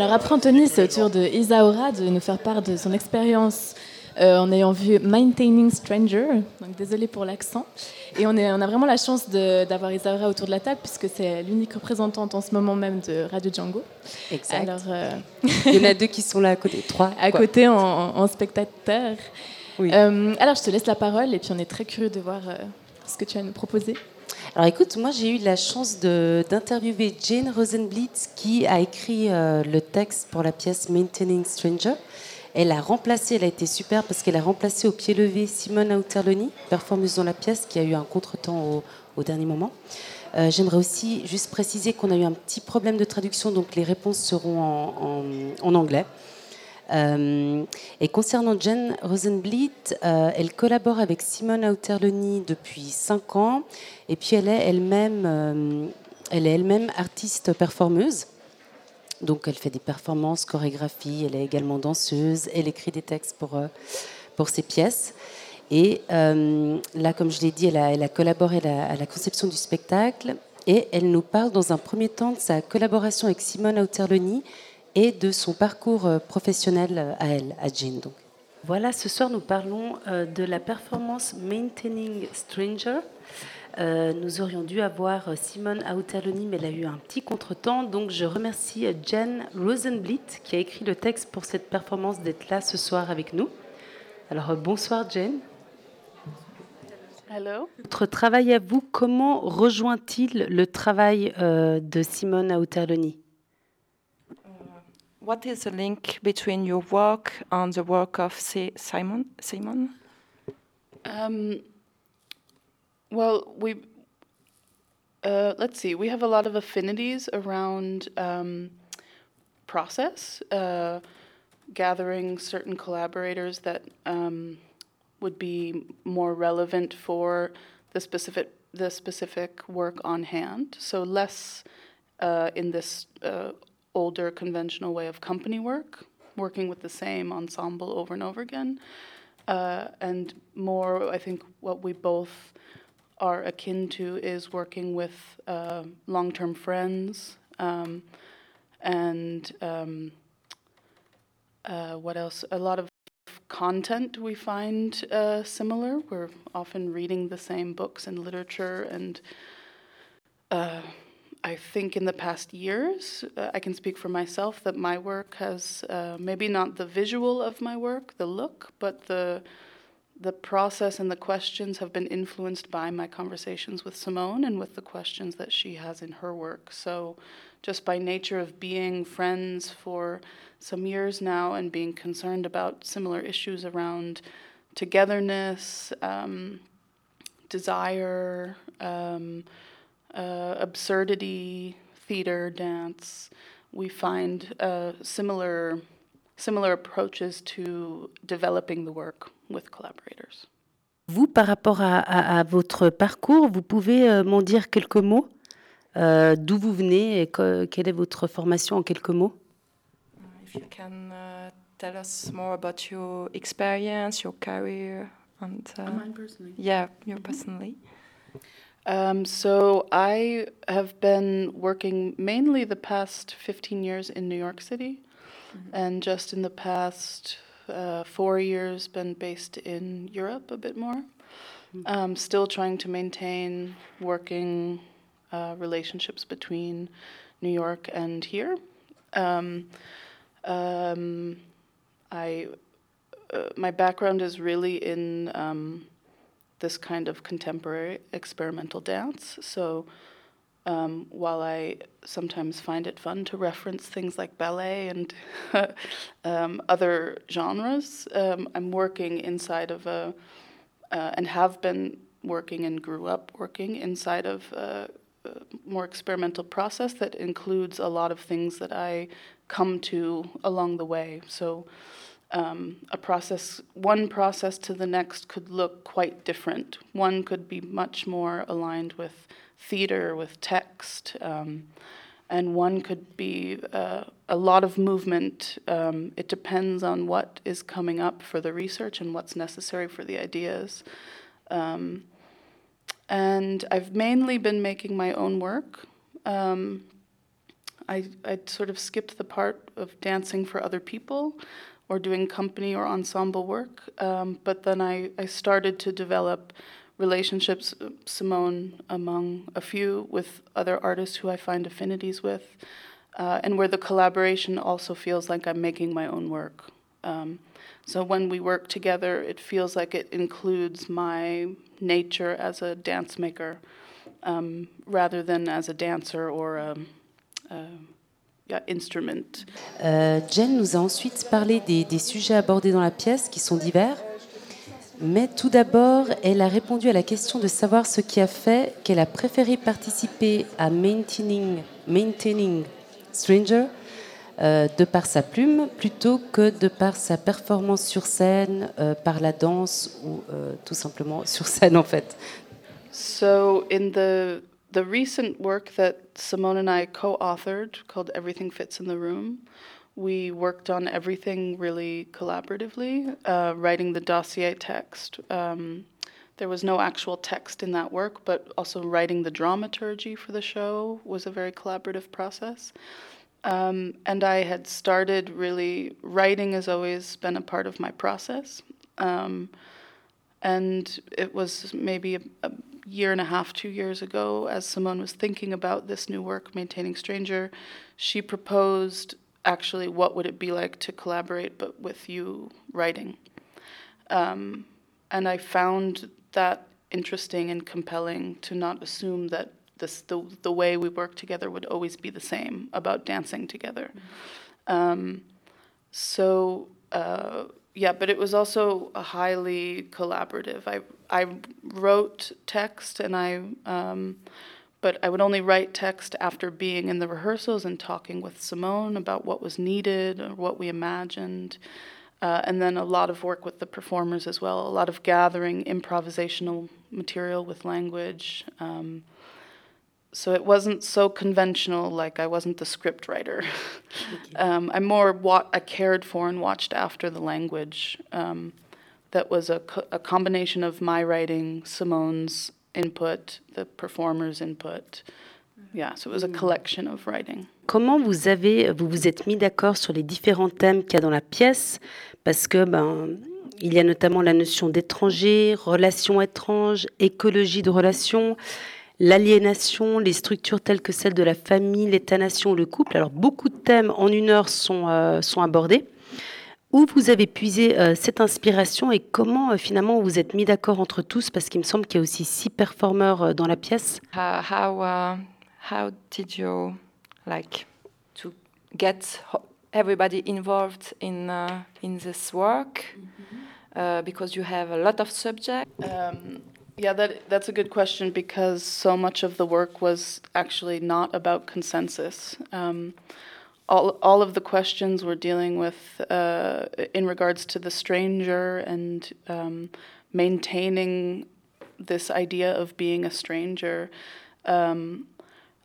Alors après Anthony, c'est au tour de Isaura de nous faire part de son expérience euh, en ayant vu Maintaining Stranger. Donc désolé pour l'accent. Et on, est, on a vraiment la chance d'avoir Isaura autour de la table puisque c'est l'unique représentante en ce moment même de Radio Django. Exact. Alors, euh, Il y en a deux qui sont là à côté, trois. [LAUGHS] à quoi. côté en, en spectateur. Euh, alors je te laisse la parole et puis on est très curieux de voir ce que tu as à nous proposer. Alors écoute, moi j'ai eu la chance d'interviewer Jane Rosenblitz qui a écrit euh, le texte pour la pièce Maintaining Stranger. Elle a remplacé, elle a été super parce qu'elle a remplacé au pied levé Simone Auterloni, performeuse dans la pièce, qui a eu un contretemps au, dernier moment. Euh, J'aimerais aussi juste préciser qu'on a eu un petit problème de traduction, donc les réponses seront en, anglais. Euh, et concernant Jen Rosenblit, elle collabore avec Simone Auterloni depuis 5 ans. Et puis elle est elle-même euh, elle est elle-même artiste performeuse. Donc elle fait des performances, chorégraphies, elle est également danseuse, elle écrit des textes pour, euh, pour ses pièces. Et euh, là, comme je l'ai dit, elle a, collaboré à la, conception du spectacle et elle nous parle dans un premier temps de sa collaboration avec Simone Auterloni et de son parcours professionnel à elle, à Jean. Donc. Voilà, ce soir nous parlons de la performance Maintaining Stranger. Euh, nous aurions dû avoir euh, Simone Auterloni, mais elle a eu un petit contretemps. Donc je remercie euh, Jen Rosenblit qui a écrit le texte pour cette performance d'être là ce soir avec nous. Alors bonsoir Jen. Hello. Votre travail à vous, comment rejoint-il le travail euh, de Simone Auterloni What is the link between your work and the work of Si- Simon? Simon? Um, well, we uh, let's see. We have a lot of affinities around um, process, uh, gathering certain collaborators that um, would be more relevant for the specific the specific work on hand. So less uh, in this uh, older conventional way of company work, working with the same ensemble over and over again, uh, and more. I think what we both are akin to is working with uh, long-term friends um, and um, uh, what else? A lot of content we find uh, similar. We're often reading the same books and literature, and uh, I think in the past years, uh, I can speak for myself that my work has uh, maybe not the visual of my work, the look, but the the process and the questions have been influenced by my conversations with Simone and with the questions that she has in her work. So, just by nature of being friends for some years now and being concerned about similar issues around togetherness, um, desire, um, uh, absurdity, theater, dance, we find uh, similar similar approaches to developing the work with collaborators. Vous, par rapport à, à, à votre parcours, vous pouvez euh, m'en dire quelques mots? Euh, D'où vous venez et que, quelle est votre formation en quelques mots? If you can uh, tell us more about your experience, your career, and uh, Mine personally. Yeah, you personally. Um, so I have been working mainly the past 15 years in New York City, and just in the past uh, four years been based in Europe a bit more. Um, still trying to maintain working uh, relationships between New York and here. Um, um, I uh, my background is really in um, this kind of contemporary experimental dance. So um, while I sometimes find it fun to reference things like ballet and [LAUGHS] um, other genres, um, I'm working inside of a, uh, and have been working and grew up working inside of a, a more experimental process that includes a lot of things that I come to along the way. So um, a process, one process to the next could look quite different. One could be much more aligned with theater, with text, um, and one could be uh, a lot of movement. Um, it depends on what is coming up for the research and what's necessary for the ideas. Um, and I've mainly been making my own work. Um, I, I sort of skipped the part of dancing for other people or doing company or ensemble work. Um, but then I, I started to develop relationships, uh, Simone among a few, with other artists who I find affinities with, uh, and where the collaboration also feels like I'm making my own work. Um, so when we work together, it feels like it includes my nature as a dance maker um, rather than as a dancer or a, a instrument. Euh, Jen nous a ensuite parlé des, des sujets abordés dans la pièce qui sont divers. Mais tout d'abord, elle a répondu à la question de savoir ce qui a fait qu'elle a préféré participer à Maintaining, Maintaining Stranger euh, de par sa plume plutôt que de par sa performance sur scène, euh, par la danse ou euh, tout simplement [LAUGHS] sur scène en fait. So in the the recent work that Simone and I co-authored called Everything Fits in the Room, we worked on everything really collaboratively, uh, writing the dossier text. Um, there was no actual text in that work, but also writing the dramaturgy for the show was a very collaborative process. Um, and I had started really writing has always been a part of my process. Um, and it was maybe a, a, year and a half, two years ago, as Simone was thinking about this new work, Maintaining Stranger, she proposed actually what would it be like to collaborate but with you writing. Um, and I found that interesting and compelling to not assume that this, the, the way we work together would always be the same about dancing together. Um, so, uh, yeah, but it was also a highly collaborative. I I wrote text and I. Um, but I would only write text after being in the rehearsals and talking with Simone about what was needed or what we imagined. Uh, and then a lot of work with the performers as well, a lot of gathering improvisational material with language. Um, so it wasn't so conventional, like I wasn't the script writer. [LAUGHS] um, I more wa- I cared for and watched after the language. Um, that was a, co- a combination of my writing, Simone's input, the performer's input. Yeah, so it was a collection of writing. Comment vous avez vous vous êtes mis d'accord sur les différents thèmes qu'il y a dans la pièce? Parce que ben il y a notamment la notion d'étranger, relations étranges, écologie de relations, l'aliénation, les structures telles que celles de la famille, l'État-nation, le couple. Alors beaucoup de thèmes en une heure sont, euh, sont abordés. Où vous avez puisé euh, cette inspiration et comment euh, finalement vous êtes mis d'accord entre tous? Parce qu'il me semble qu'il y a aussi six performeurs euh, dans la pièce. How how, uh, how did you like to get ho- everybody involved in uh, in this work? Uh, because you have a lot of subjects. Um, yeah, that that's a good question because so much of the work was actually not about consensus. Um, all all of the questions we're dealing with uh, in regards to the stranger and um, maintaining this idea of being a stranger. Um,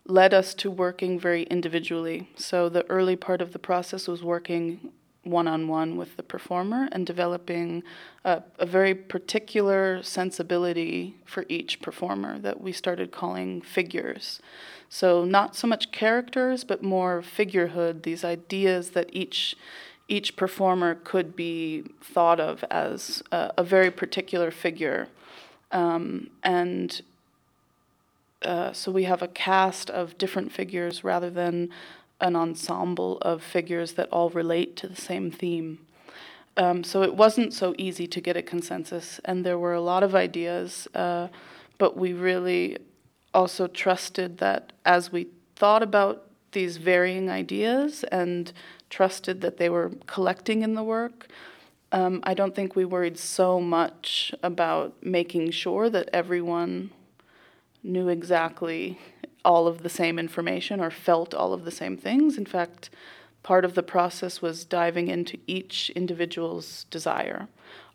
led us to working very individually. So the early part of the process was working one on one with the performer and developing a, a, very particular sensibility for each performer that we started calling figures. So not so much characters, but more figurehood, these ideas that each each performer could be thought of as a, a very particular figure. Um, and uh, so we have a cast of different figures rather than an ensemble of figures that all relate to the same theme. Um, so it wasn't so easy to get a consensus, and there were a lot of ideas, uh, but we really also trusted that as we thought about these varying ideas and trusted that they were collecting in the work, um, I don't think we worried so much about making sure that everyone knew exactly all of the same information or felt all of the same things. In fact, part of the process was diving into each individual's desire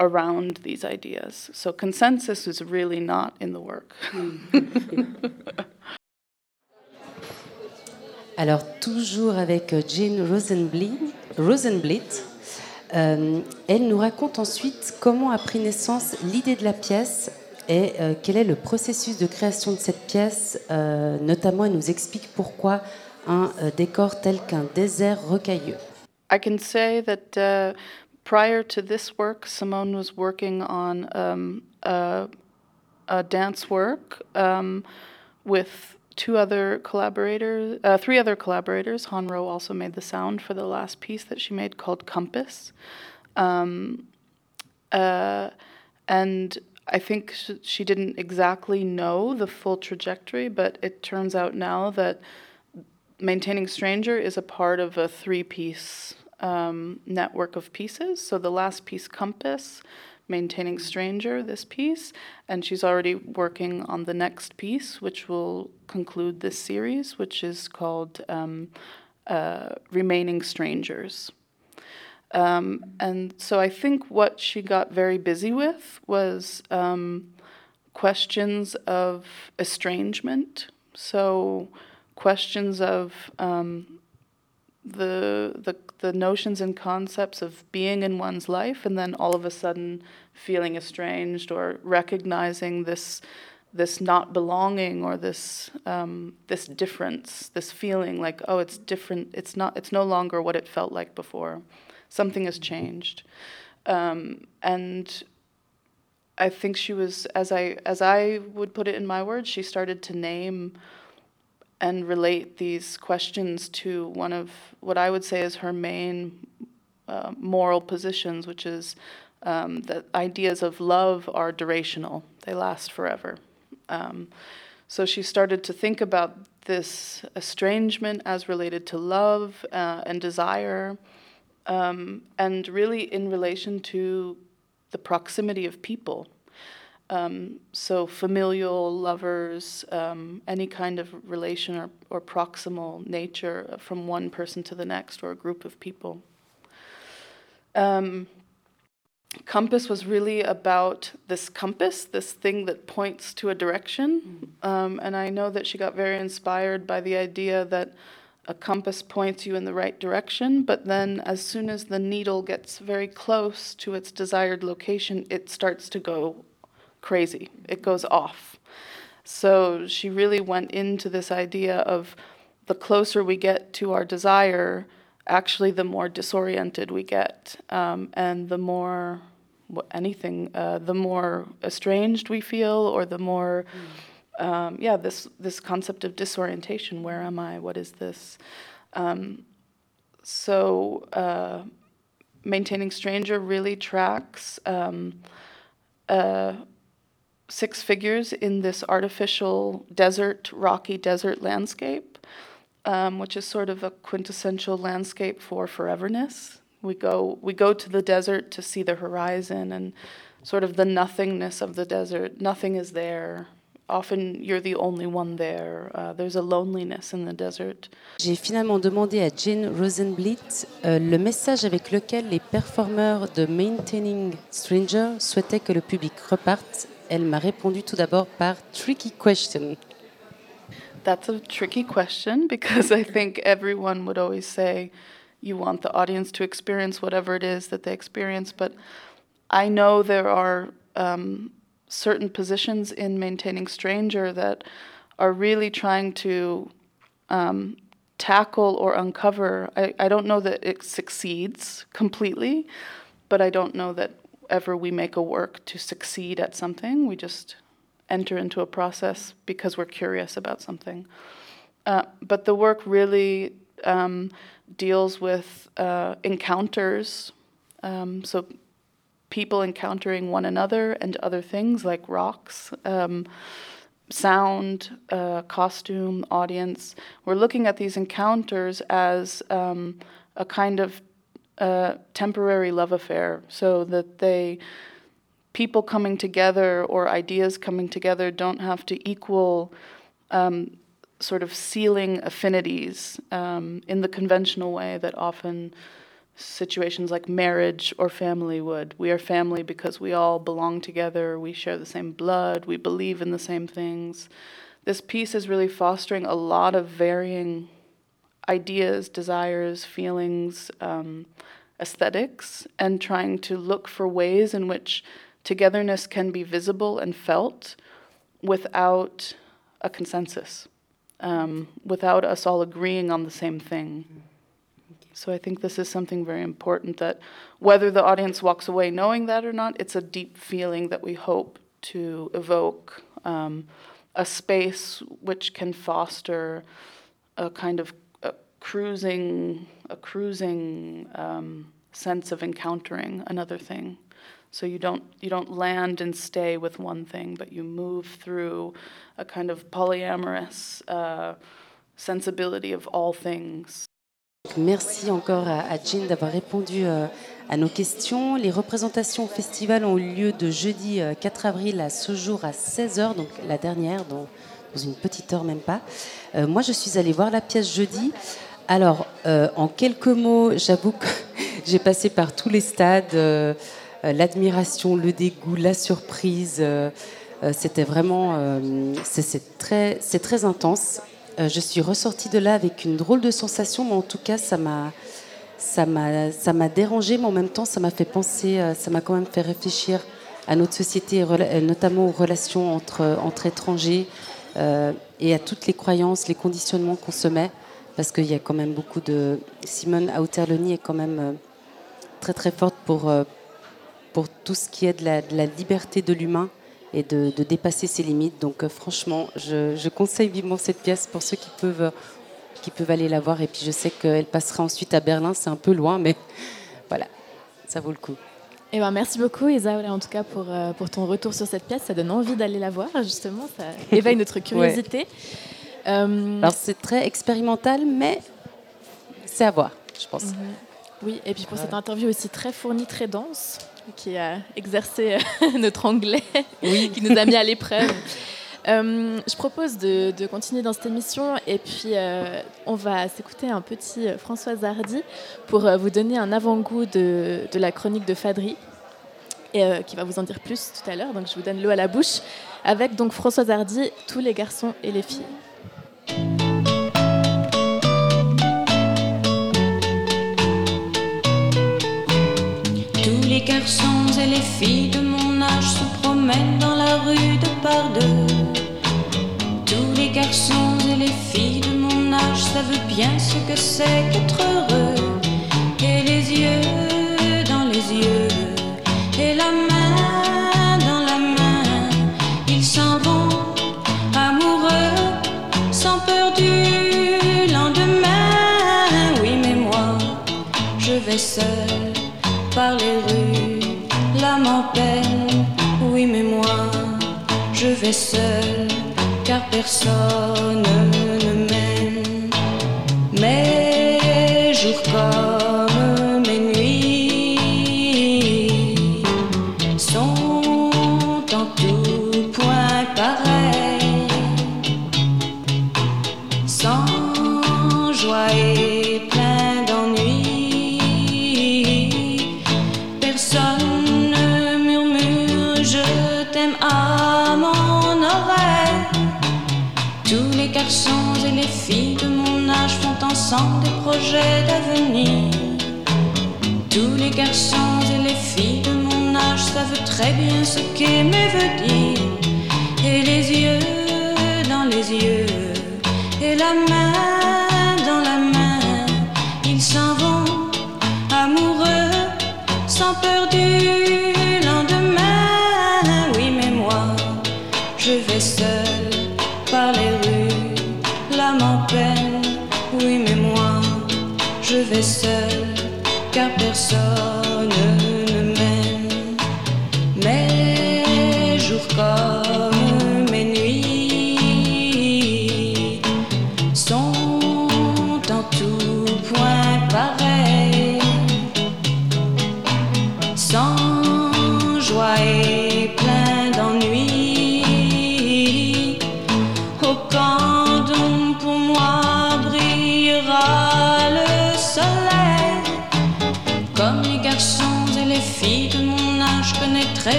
around these ideas. So consensus is really not in the work. [LAUGHS] Alors, toujours avec euh, Jane Rosenblit, Rosenblit euh, elle nous raconte ensuite comment a pris naissance l'idée de la pièce et euh, quel est le processus de création de cette pièce. Euh, notamment, elle nous explique pourquoi un euh, décor tel qu'un désert rocailleux. I can say that uh, prior to this work, Simone was working on um, a, a, dance work um, with two other collaborators, uh, three other collaborators. Hanro also made the sound for the last piece that she made called Compass. Um, uh, and I think she didn't exactly know the full trajectory, but it turns out now that Maintaining Stranger is a part of a three piece um, network of pieces. So the last piece, Compass, Maintaining Stranger, this piece, and she's already working on the next piece, which will conclude this series, which is called um, uh, Remaining Strangers. Um, and so I think what she got very busy with was um, questions of estrangement. So questions of um, the, the the notions and concepts of being in one's life, and then all of a sudden feeling estranged or recognizing this this not belonging or this um, this difference, this feeling like oh it's different. It's not. It's no longer what it felt like before. Something has changed, um, and I think she was as I as I would put it in my words. She started to name and relate these questions to one of what I would say is her main uh, moral positions, which is um, that ideas of love are durational, they last forever. Um, so she started to think about this estrangement as related to love uh, and desire, um, and really in relation to the proximity of people. Um, so, familial, lovers, um, any kind of relation or, or proximal nature from one person to the next or a group of people. Um, compass was really about this compass, this thing that points to a direction. Um, and I know that she got very inspired by the idea that a compass points you in the right direction, but then as soon as the needle gets very close to its desired location, it starts to go crazy. It goes off. So she really went into this idea of the closer we get to our desire, actually, the more disoriented we get, um, and the more anything, uh, the more estranged we feel, or the more, um, yeah, this this concept of disorientation. Where am I? What is this? Um, so, uh, maintaining stranger really tracks. Um, uh, six figures in this artificial desert, rocky desert landscape, um, which is sort of a quintessential landscape for foreverness. We go, we go to the desert to see the horizon and sort of the nothingness of the desert. Nothing is there. Often you're the only one there. Uh, there's a loneliness in the desert. J'ai finalement demandé à Jane Rosenblit euh, le message avec lequel les performeurs de Maintaining Stranger souhaitaient que le public reparte. Elle m'a répondu tout d'abord par Tricky Question. That's a tricky question because I think everyone would always say you want the audience to experience whatever it is that they experience. But I know there are um, certain positions in maintaining Stranger that are really trying to um, tackle or uncover. I, I don't know that it succeeds completely, but I don't know that ever we make a work to succeed at something. We just enter into a process because we're curious about something. Uh, but the work really um, deals with uh, encounters. Um, so people encountering one another and other things like rocks, um, sound, uh, costume, audience. We're looking at these encounters as um, a kind of uh, temporary love affair, so that they people coming together or ideas coming together don't have to equal um, sort of sealing affinities um, in the conventional way that often situations like marriage or family would. We are family because we all belong together, we share the same blood, we believe in the same things. This piece is really fostering a lot of varying ideas, desires, feelings, um, aesthetics, and trying to look for ways in which togetherness can be visible and felt without a consensus, um, without us all agreeing on the same thing. So I think this is something very important that whether the audience walks away knowing that or not, it's a deep feeling that we hope to evoke um, a space which can foster a kind of a cruising, a cruising um, sense of encountering another thing. So you don't you don't land and stay with one thing, but you move through a kind of polyamorous uh, sensibility of all things. Merci encore à, Jean d'avoir répondu euh, à nos questions. Les représentations au festival ont eu lieu de jeudi euh, 4 avril à ce jour à 16h, donc la dernière, dans, une petite heure même pas. Euh, moi, je suis allée voir la pièce jeudi. Alors, euh, en quelques mots, j'avoue que [LAUGHS] j'ai passé par tous les stades, euh, euh, l'admiration, le dégoût, la surprise. euh, euh, C'était vraiment, euh, c'est très intense. Euh, je suis ressortie de là avec une drôle de sensation, mais en tout cas, ça m'a, ça m'a, ça m'a dérangé, mais en même temps, ça m'a fait penser, euh, ça m'a quand même fait réfléchir à notre société, euh, notamment aux relations entre, étrangers et à toutes les croyances, les conditionnements qu'on se met, parce qu'il y a quand même beaucoup de. Simone Auterloni est quand même très très forte pour, tout ce qui est de la liberté de l'humain et de, de dépasser ses limites. Donc euh, franchement, je, je conseille vivement cette pièce pour ceux qui peuvent, qui peuvent aller la voir. Et puis je sais qu'elle passera ensuite à Berlin, c'est un peu loin, mais [LAUGHS] voilà, ça vaut le coup. Eh ben, merci beaucoup Isaola en tout cas pour, euh, pour ton retour sur cette pièce. Ça donne envie d'aller la voir justement, ça [LAUGHS] éveille notre curiosité. Euh, Alors c'est très expérimental, mais c'est à voir, je pense. Mhm. Oui, et puis pour cette interview aussi très fournie, très dense, qui a exercé [LAUGHS] notre anglais, [LAUGHS] qui nous a mis à l'épreuve. Euh, je propose de, de, continuer dans cette émission et puis euh, on va s'écouter un petit François Hardy pour euh, vous donner un avant-goût de, de, la chronique de Fadri et euh, qui va vous en dire plus tout à l'heure. Donc je vous donne l'eau à la bouche avec donc François Hardy, tous les garçons et les filles. Les garçons et les filles de mon âge se promènent dans la rue de par deux. Tous les garçons et les filles de mon âge savent bien ce que c'est qu'être heureux. Et les yeux dans les yeux, et la main dans la main, ils s'en vont amoureux, sans peur du lendemain. Oui, mais moi, je vais seul par les rues, l'âme en peine. Oui, mais moi, je vais seul, car personne d'avenir. Tous les garçons et les filles de mon âge savent très bien ce qu'aimer veut dire. Et les yeux dans les yeux, et la main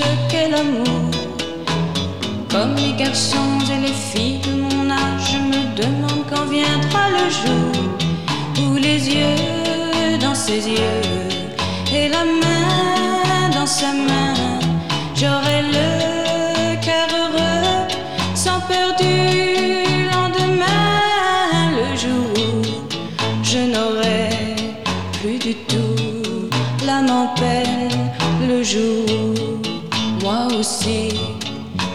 ce qu'est l'amour. Comme les garçons et les filles de mon âge, je me demande quand viendra le jour où les yeux dans ses yeux et la main dans sa main, j'aurai le cœur heureux, sans peur du lendemain, le jour où je n'aurai plus du tout l'âme en peine, le jour aussi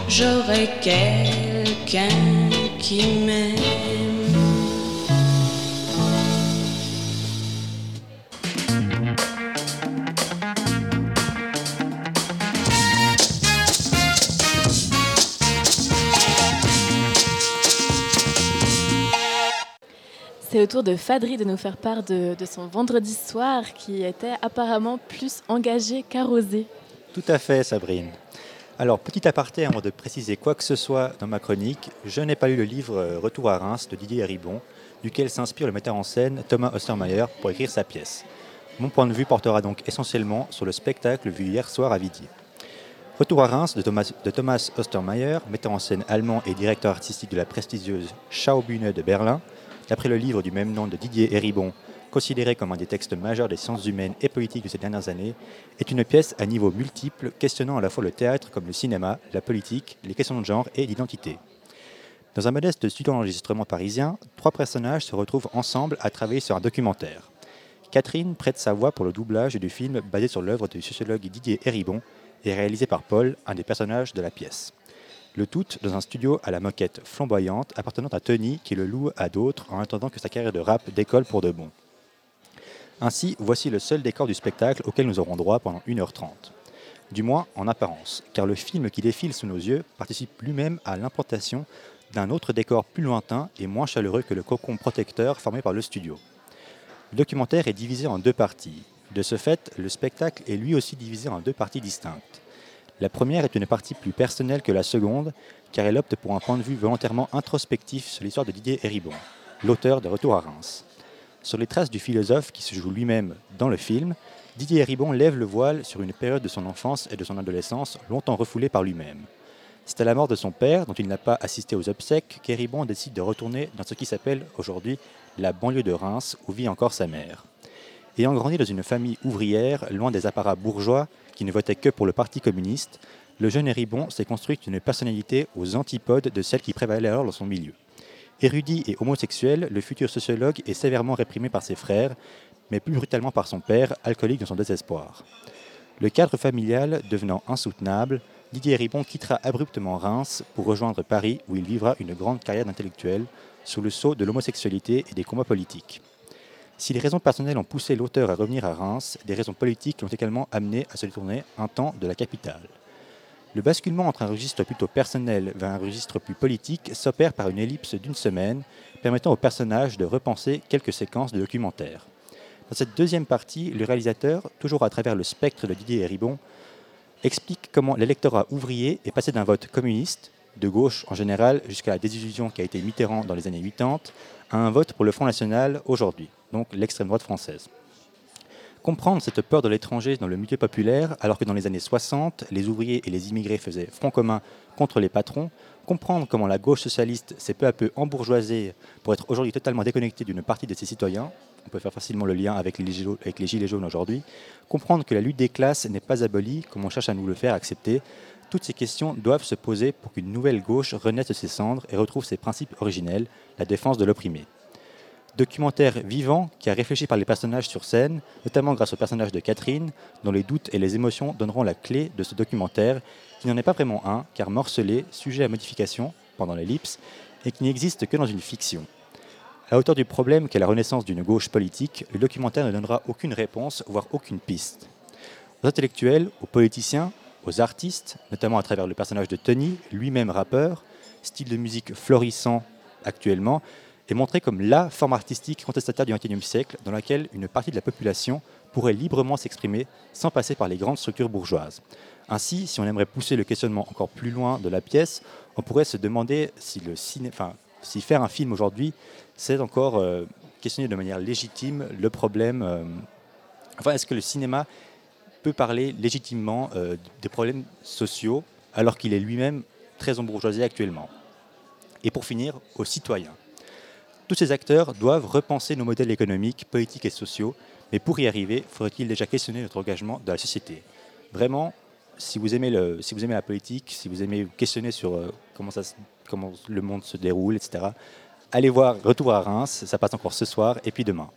j'aurai quelqu'un qui m'aime. C'est au tour de Fadri de nous faire part de, de son vendredi soir qui était apparemment plus engagé qu'arrosé. Tout à fait, Sabrine. Alors, petit aparté avant de préciser quoi que ce soit dans ma chronique, je n'ai pas lu le livre euh, Retour à Reims de Didier Ribon, duquel s'inspire le metteur en scène Thomas Ostermeyer pour écrire sa pièce. Mon point de vue portera donc essentiellement sur le spectacle vu hier soir à Vidi. Retour à Reims de Thomas, de Thomas Ostermeyer, metteur en scène allemand et directeur artistique de la prestigieuse Schaubühne de Berlin, d'après le livre du même nom de Didier Héribon, considéré comme un des textes majeurs des sciences humaines et politiques de ces dernières années, est une pièce à niveau multiple questionnant à la fois le théâtre comme le cinéma, la politique, les questions de genre et d'identité. Dans un modeste studio d'enregistrement parisien, trois personnages se retrouvent ensemble à travailler sur un documentaire. Catherine prête sa voix pour le doublage du film basé sur l'œuvre du sociologue Didier Héribon et réalisé par Paul, un des personnages de la pièce. Le tout dans un studio à la moquette flamboyante appartenant à Tony qui le loue à d'autres en attendant que sa carrière de rap décolle pour de bon. Ainsi, voici le seul décor du spectacle auquel nous aurons droit pendant 1h30. Du moins en apparence, car le film qui défile sous nos yeux participe lui-même à l'implantation d'un autre décor plus lointain et moins chaleureux que le cocon protecteur formé par le studio. Le documentaire est divisé en deux parties. De ce fait, le spectacle est lui aussi divisé en deux parties distinctes. La première est une partie plus personnelle que la seconde, car elle opte pour un point de vue volontairement introspectif sur l'histoire de Didier Héribon, l'auteur de Retour à Reims. Sur les traces du philosophe qui se joue lui-même dans le film, Didier Héribon lève le voile sur une période de son enfance et de son adolescence longtemps refoulée par lui-même. C'est à la mort de son père, dont il n'a pas assisté aux obsèques, qu'Héribon décide de retourner dans ce qui s'appelle aujourd'hui la banlieue de Reims, où vit encore sa mère. Ayant grandi dans une famille ouvrière, loin des apparats bourgeois qui ne votaient que pour le Parti communiste, le jeune Héribon s'est construit une personnalité aux antipodes de celle qui prévalait alors dans son milieu. Érudit et homosexuel, le futur sociologue est sévèrement réprimé par ses frères, mais plus brutalement par son père, alcoolique dans son désespoir. Le cadre familial devenant insoutenable, Didier Ribon quittera abruptement Reims pour rejoindre Paris où il vivra une grande carrière d'intellectuel sous le sceau de l'homosexualité et des combats politiques. Si les raisons personnelles ont poussé l'auteur à revenir à Reims, des raisons politiques l'ont également amené à se détourner un temps de la capitale. Le basculement entre un registre plutôt personnel vers un registre plus politique s'opère par une ellipse d'une semaine, permettant au personnage de repenser quelques séquences de documentaire. Dans cette deuxième partie, le réalisateur, toujours à travers le spectre de Didier Héribon, explique comment l'électorat ouvrier est passé d'un vote communiste, de gauche en général, jusqu'à la désillusion qui a été Mitterrand dans les années 80, à un vote pour le Front National aujourd'hui, donc l'extrême droite française. Comprendre cette peur de l'étranger dans le milieu populaire, alors que dans les années 60, les ouvriers et les immigrés faisaient front commun contre les patrons, comprendre comment la gauche socialiste s'est peu à peu embourgeoisée pour être aujourd'hui totalement déconnectée d'une partie de ses citoyens, on peut faire facilement le lien avec les, gilets, jaunes aujourd'hui, comprendre que la lutte des classes n'est pas abolie, comme on cherche à nous le faire accepter, toutes ces questions doivent se poser pour qu'une nouvelle gauche renaisse de ses cendres et retrouve ses principes originels, la défense de l'opprimé documentaire vivant qui a réfléchi par les personnages sur scène, notamment grâce au personnage de Catherine, dont les doutes et les émotions donneront la clé de ce documentaire, qui n'en est pas vraiment un, car morcelé, sujet à modification pendant l'ellipse, et qui n'existe que dans une fiction. À hauteur du problème qu'est la renaissance d'une gauche politique, le documentaire ne donnera aucune réponse, voire aucune piste. Aux intellectuels, aux politiciens, aux artistes, notamment à travers le personnage de Tony, lui-même rappeur, style de musique florissant actuellement, est montré comme la forme artistique contestataire du XXIe siècle dans laquelle une partie de la population pourrait librement s'exprimer sans passer par les grandes structures bourgeoises. Ainsi, si on aimerait pousser le questionnement encore plus loin de la pièce, on pourrait se demander si faire un film aujourd'hui, c'est encore euh, questionner de manière légitime le problème. Euh, enfin, est-ce que le cinéma peut parler légitimement euh, des problèmes sociaux alors qu'il est lui-même très embourgeoisé actuellement? Et pour finir, aux citoyens. Tous ces acteurs doivent repenser nos modèles économiques, politiques et sociaux, mais pour y arriver, faudrait-il déjà questionner notre engagement dans la société? Vraiment, si vous aimez, la politique, si vous aimez questionner sur euh, comment, comment le monde se déroule, etc., allez voir Retour à Reims, ça passe encore ce soir et puis demain.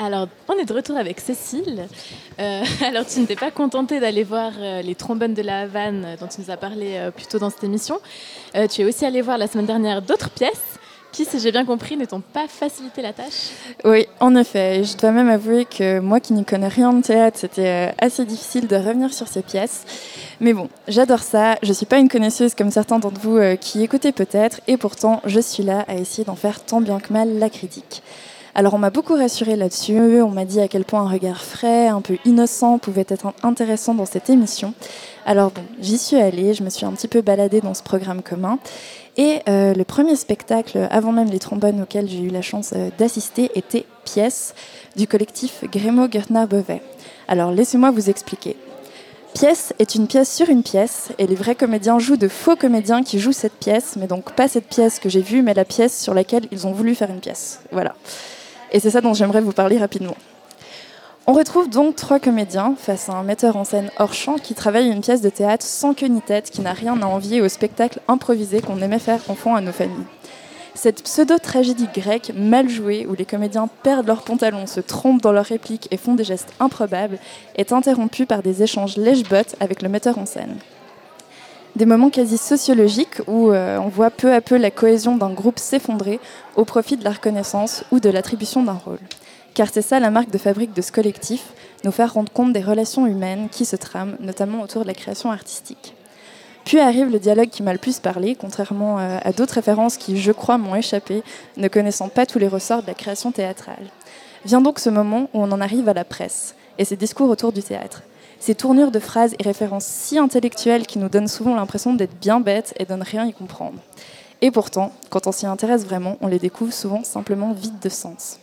Alors, on est de retour avec Cécile. Euh, [LAUGHS] alors, tu ne t'es pas contentée d'aller voir euh, les trombones de la Havane euh, dont tu nous as parlé plus tôt dans cette émission. tu es aussi allée voir la semaine dernière d'autres pièces qui, si j'ai bien compris, ne t'ont pas facilité la tâche. Oui, en effet. Je dois même avouer que moi qui n'y connais rien en théâtre, c'était assez difficile de revenir sur ces pièces. Mais bon, j'adore ça. Je ne suis pas une connaisseuse comme certains d'entre vous qui écoutez peut-être, et pourtant, je suis là à essayer d'en faire tant bien que mal la critique. Alors on m'a beaucoup rassuré là-dessus, on m'a dit à quel point un regard frais, un peu innocent pouvait être intéressant dans cette émission. Alors bon, j'y suis allée, je me suis un petit peu baladée dans ce programme commun. Et euh, le premier spectacle, avant même les trombones auxquels j'ai eu la chance euh, d'assister, était Pièce du collectif Grémo Gertner Bevet. Alors laissez-moi vous expliquer. Pièce est une pièce sur une pièce, et les vrais comédiens jouent de faux comédiens qui jouent cette pièce, mais donc pas cette pièce que j'ai vue, mais la pièce sur laquelle ils ont voulu faire une pièce. Voilà. Et c'est ça dont j'aimerais vous parler rapidement. On retrouve donc trois comédiens face à un metteur en scène hors champ qui travaille une pièce de théâtre sans queue ni tête, qui n'a rien à envier au spectacle improvisé qu'on aimait faire enfant à nos familles. Cette pseudo-tragédie grecque mal jouée, où les comédiens perdent leurs pantalons, se trompent dans leurs répliques et font des gestes improbables, est interrompue par des échanges lèche-bottes avec le metteur en scène des moments quasi sociologiques où euh, on voit peu à peu la cohésion d'un groupe s'effondrer au profit de la reconnaissance ou de l'attribution d'un rôle. Car c'est ça la marque de fabrique de ce collectif, nous faire rendre compte des relations humaines qui se trament, notamment autour de la création artistique. Puis arrive le dialogue qui m'a le plus parlé, contrairement euh, à d'autres références qui, je crois, m'ont échappé, ne connaissant pas tous les ressorts de la création théâtrale. Vient donc ce moment où on en arrive à la presse et ses discours autour du théâtre. Ces tournures de phrases et références si intellectuelles qui nous donnent souvent l'impression d'être bien bêtes et de ne rien y comprendre. Et pourtant, quand on s'y intéresse vraiment, on les découvre souvent simplement vides de sens.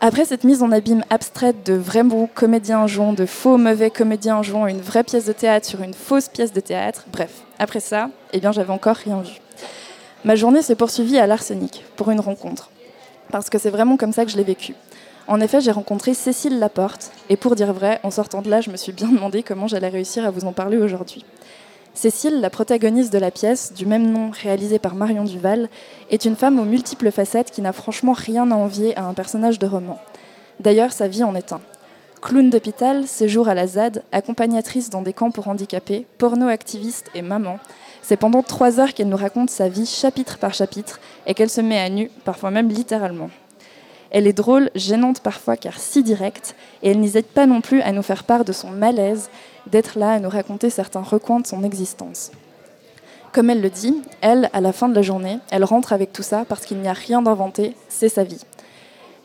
Après cette mise en abîme abstraite de vrais bons comédiens jouant de faux mauvais comédiens jouant une vraie pièce de théâtre sur une fausse pièce de théâtre, bref, après ça, eh bien j'avais encore rien vu. Ma journée s'est poursuivie à l'Arsenic pour une rencontre, parce que c'est vraiment comme ça que je l'ai vécu. En effet, j'ai rencontré Cécile Laporte, et pour dire vrai, en sortant de là, je me suis bien demandé comment j'allais réussir à vous en parler aujourd'hui. Cécile, la protagoniste de la pièce, du même nom réalisée par Marion Duval, est une femme aux multiples facettes qui n'a franchement rien à envier à un personnage de roman. D'ailleurs, sa vie en est un. Clown d'hôpital, séjour à la ZAD, accompagnatrice dans des camps pour handicapés, porno-activiste et maman, c'est pendant trois heures qu'elle nous raconte sa vie chapitre par chapitre et qu'elle se met à nu, parfois même littéralement. Elle est drôle, gênante parfois car si directe, et elle n'hésite pas non plus à nous faire part de son malaise d'être là à nous raconter certains recoins de son existence. Comme elle le dit, elle, à la fin de la journée, elle rentre avec tout ça parce qu'il n'y a rien d'inventé, c'est sa vie.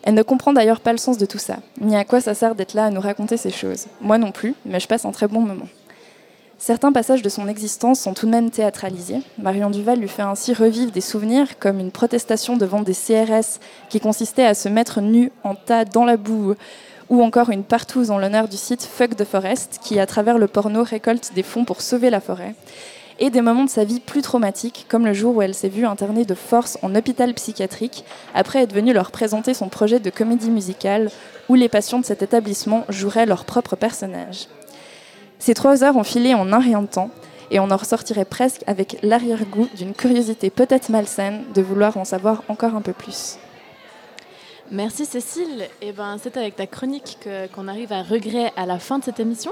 Elle ne comprend d'ailleurs pas le sens de tout ça, ni à quoi ça sert d'être là à nous raconter ces choses. Moi non plus, mais je passe un très bon moment. Certains passages de son existence sont tout de même théâtralisés. Marion Duval lui fait ainsi revivre des souvenirs comme une protestation devant des CRS qui consistait à se mettre nu en tas dans la boue, ou encore une partouze en l'honneur du site Fuck the Forest qui, à travers le porno, récolte des fonds pour sauver la forêt. Et des moments de sa vie plus traumatiques, comme le jour où elle s'est vue internée de force en hôpital psychiatrique, après être venue leur présenter son projet de comédie musicale, où les patients de cet établissement joueraient leur propre personnage. Ces trois heures ont filé en un rien de temps, et on en ressortirait presque avec l'arrière-goût d'une curiosité peut-être malsaine de vouloir en savoir encore un peu plus. Merci Cécile. Et ben, c'est avec ta chronique que- qu'on arrive à regret à la fin de cette émission.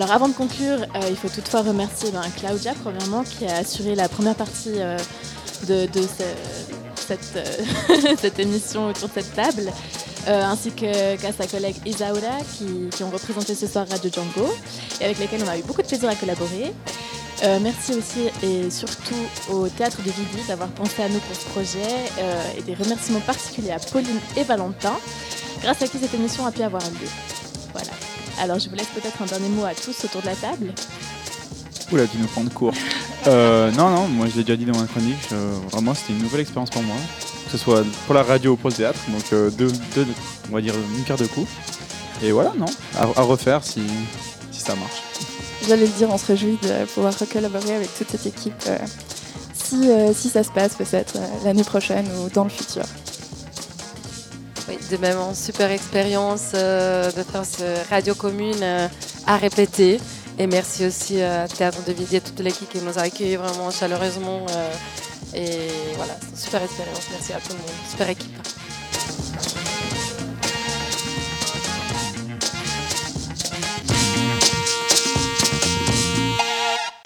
Alors avant de conclure, euh, il faut toutefois remercier ben, Claudia, premièrement, qui a assuré la première partie euh, de, euh, [LAUGHS] cette émission autour de cette table, ainsi qu'à sa collègue Isaura, qui, ont représenté ce soir Radio Django, et avec lesquels on a eu beaucoup de plaisir à collaborer. Merci aussi et surtout au Théâtre de Vidi d'avoir pensé à nous pour ce projet, et des remerciements particuliers à Pauline et Valentin, grâce à qui cette émission a pu avoir lieu. Voilà. Alors je vous laisse peut-être un dernier mot à tous autour de la table. Oula, tu nous prends de court. Euh, non, non, moi je l'ai déjà dit dans ma chronique, euh, vraiment c'était une nouvelle expérience pour moi, que ce soit pour la radio ou pour le théâtre, donc euh, deux, deux- on va dire une pierre de coups. Et voilà, non, à, à refaire si, si ça marche. J'allais le dire, on se réjouit de pouvoir collaborer avec toute cette équipe euh, si, euh, si ça se passe peut-être euh, l'année prochaine ou dans le futur. Oui, de même, super expérience euh, de faire ce radio commune euh, à répéter. Et merci aussi à Théâtre de Vidier, toute l'équipe qui nous a accueillis vraiment chaleureusement. euh, et voilà, super expérience. Merci à tout le monde. Super équipe.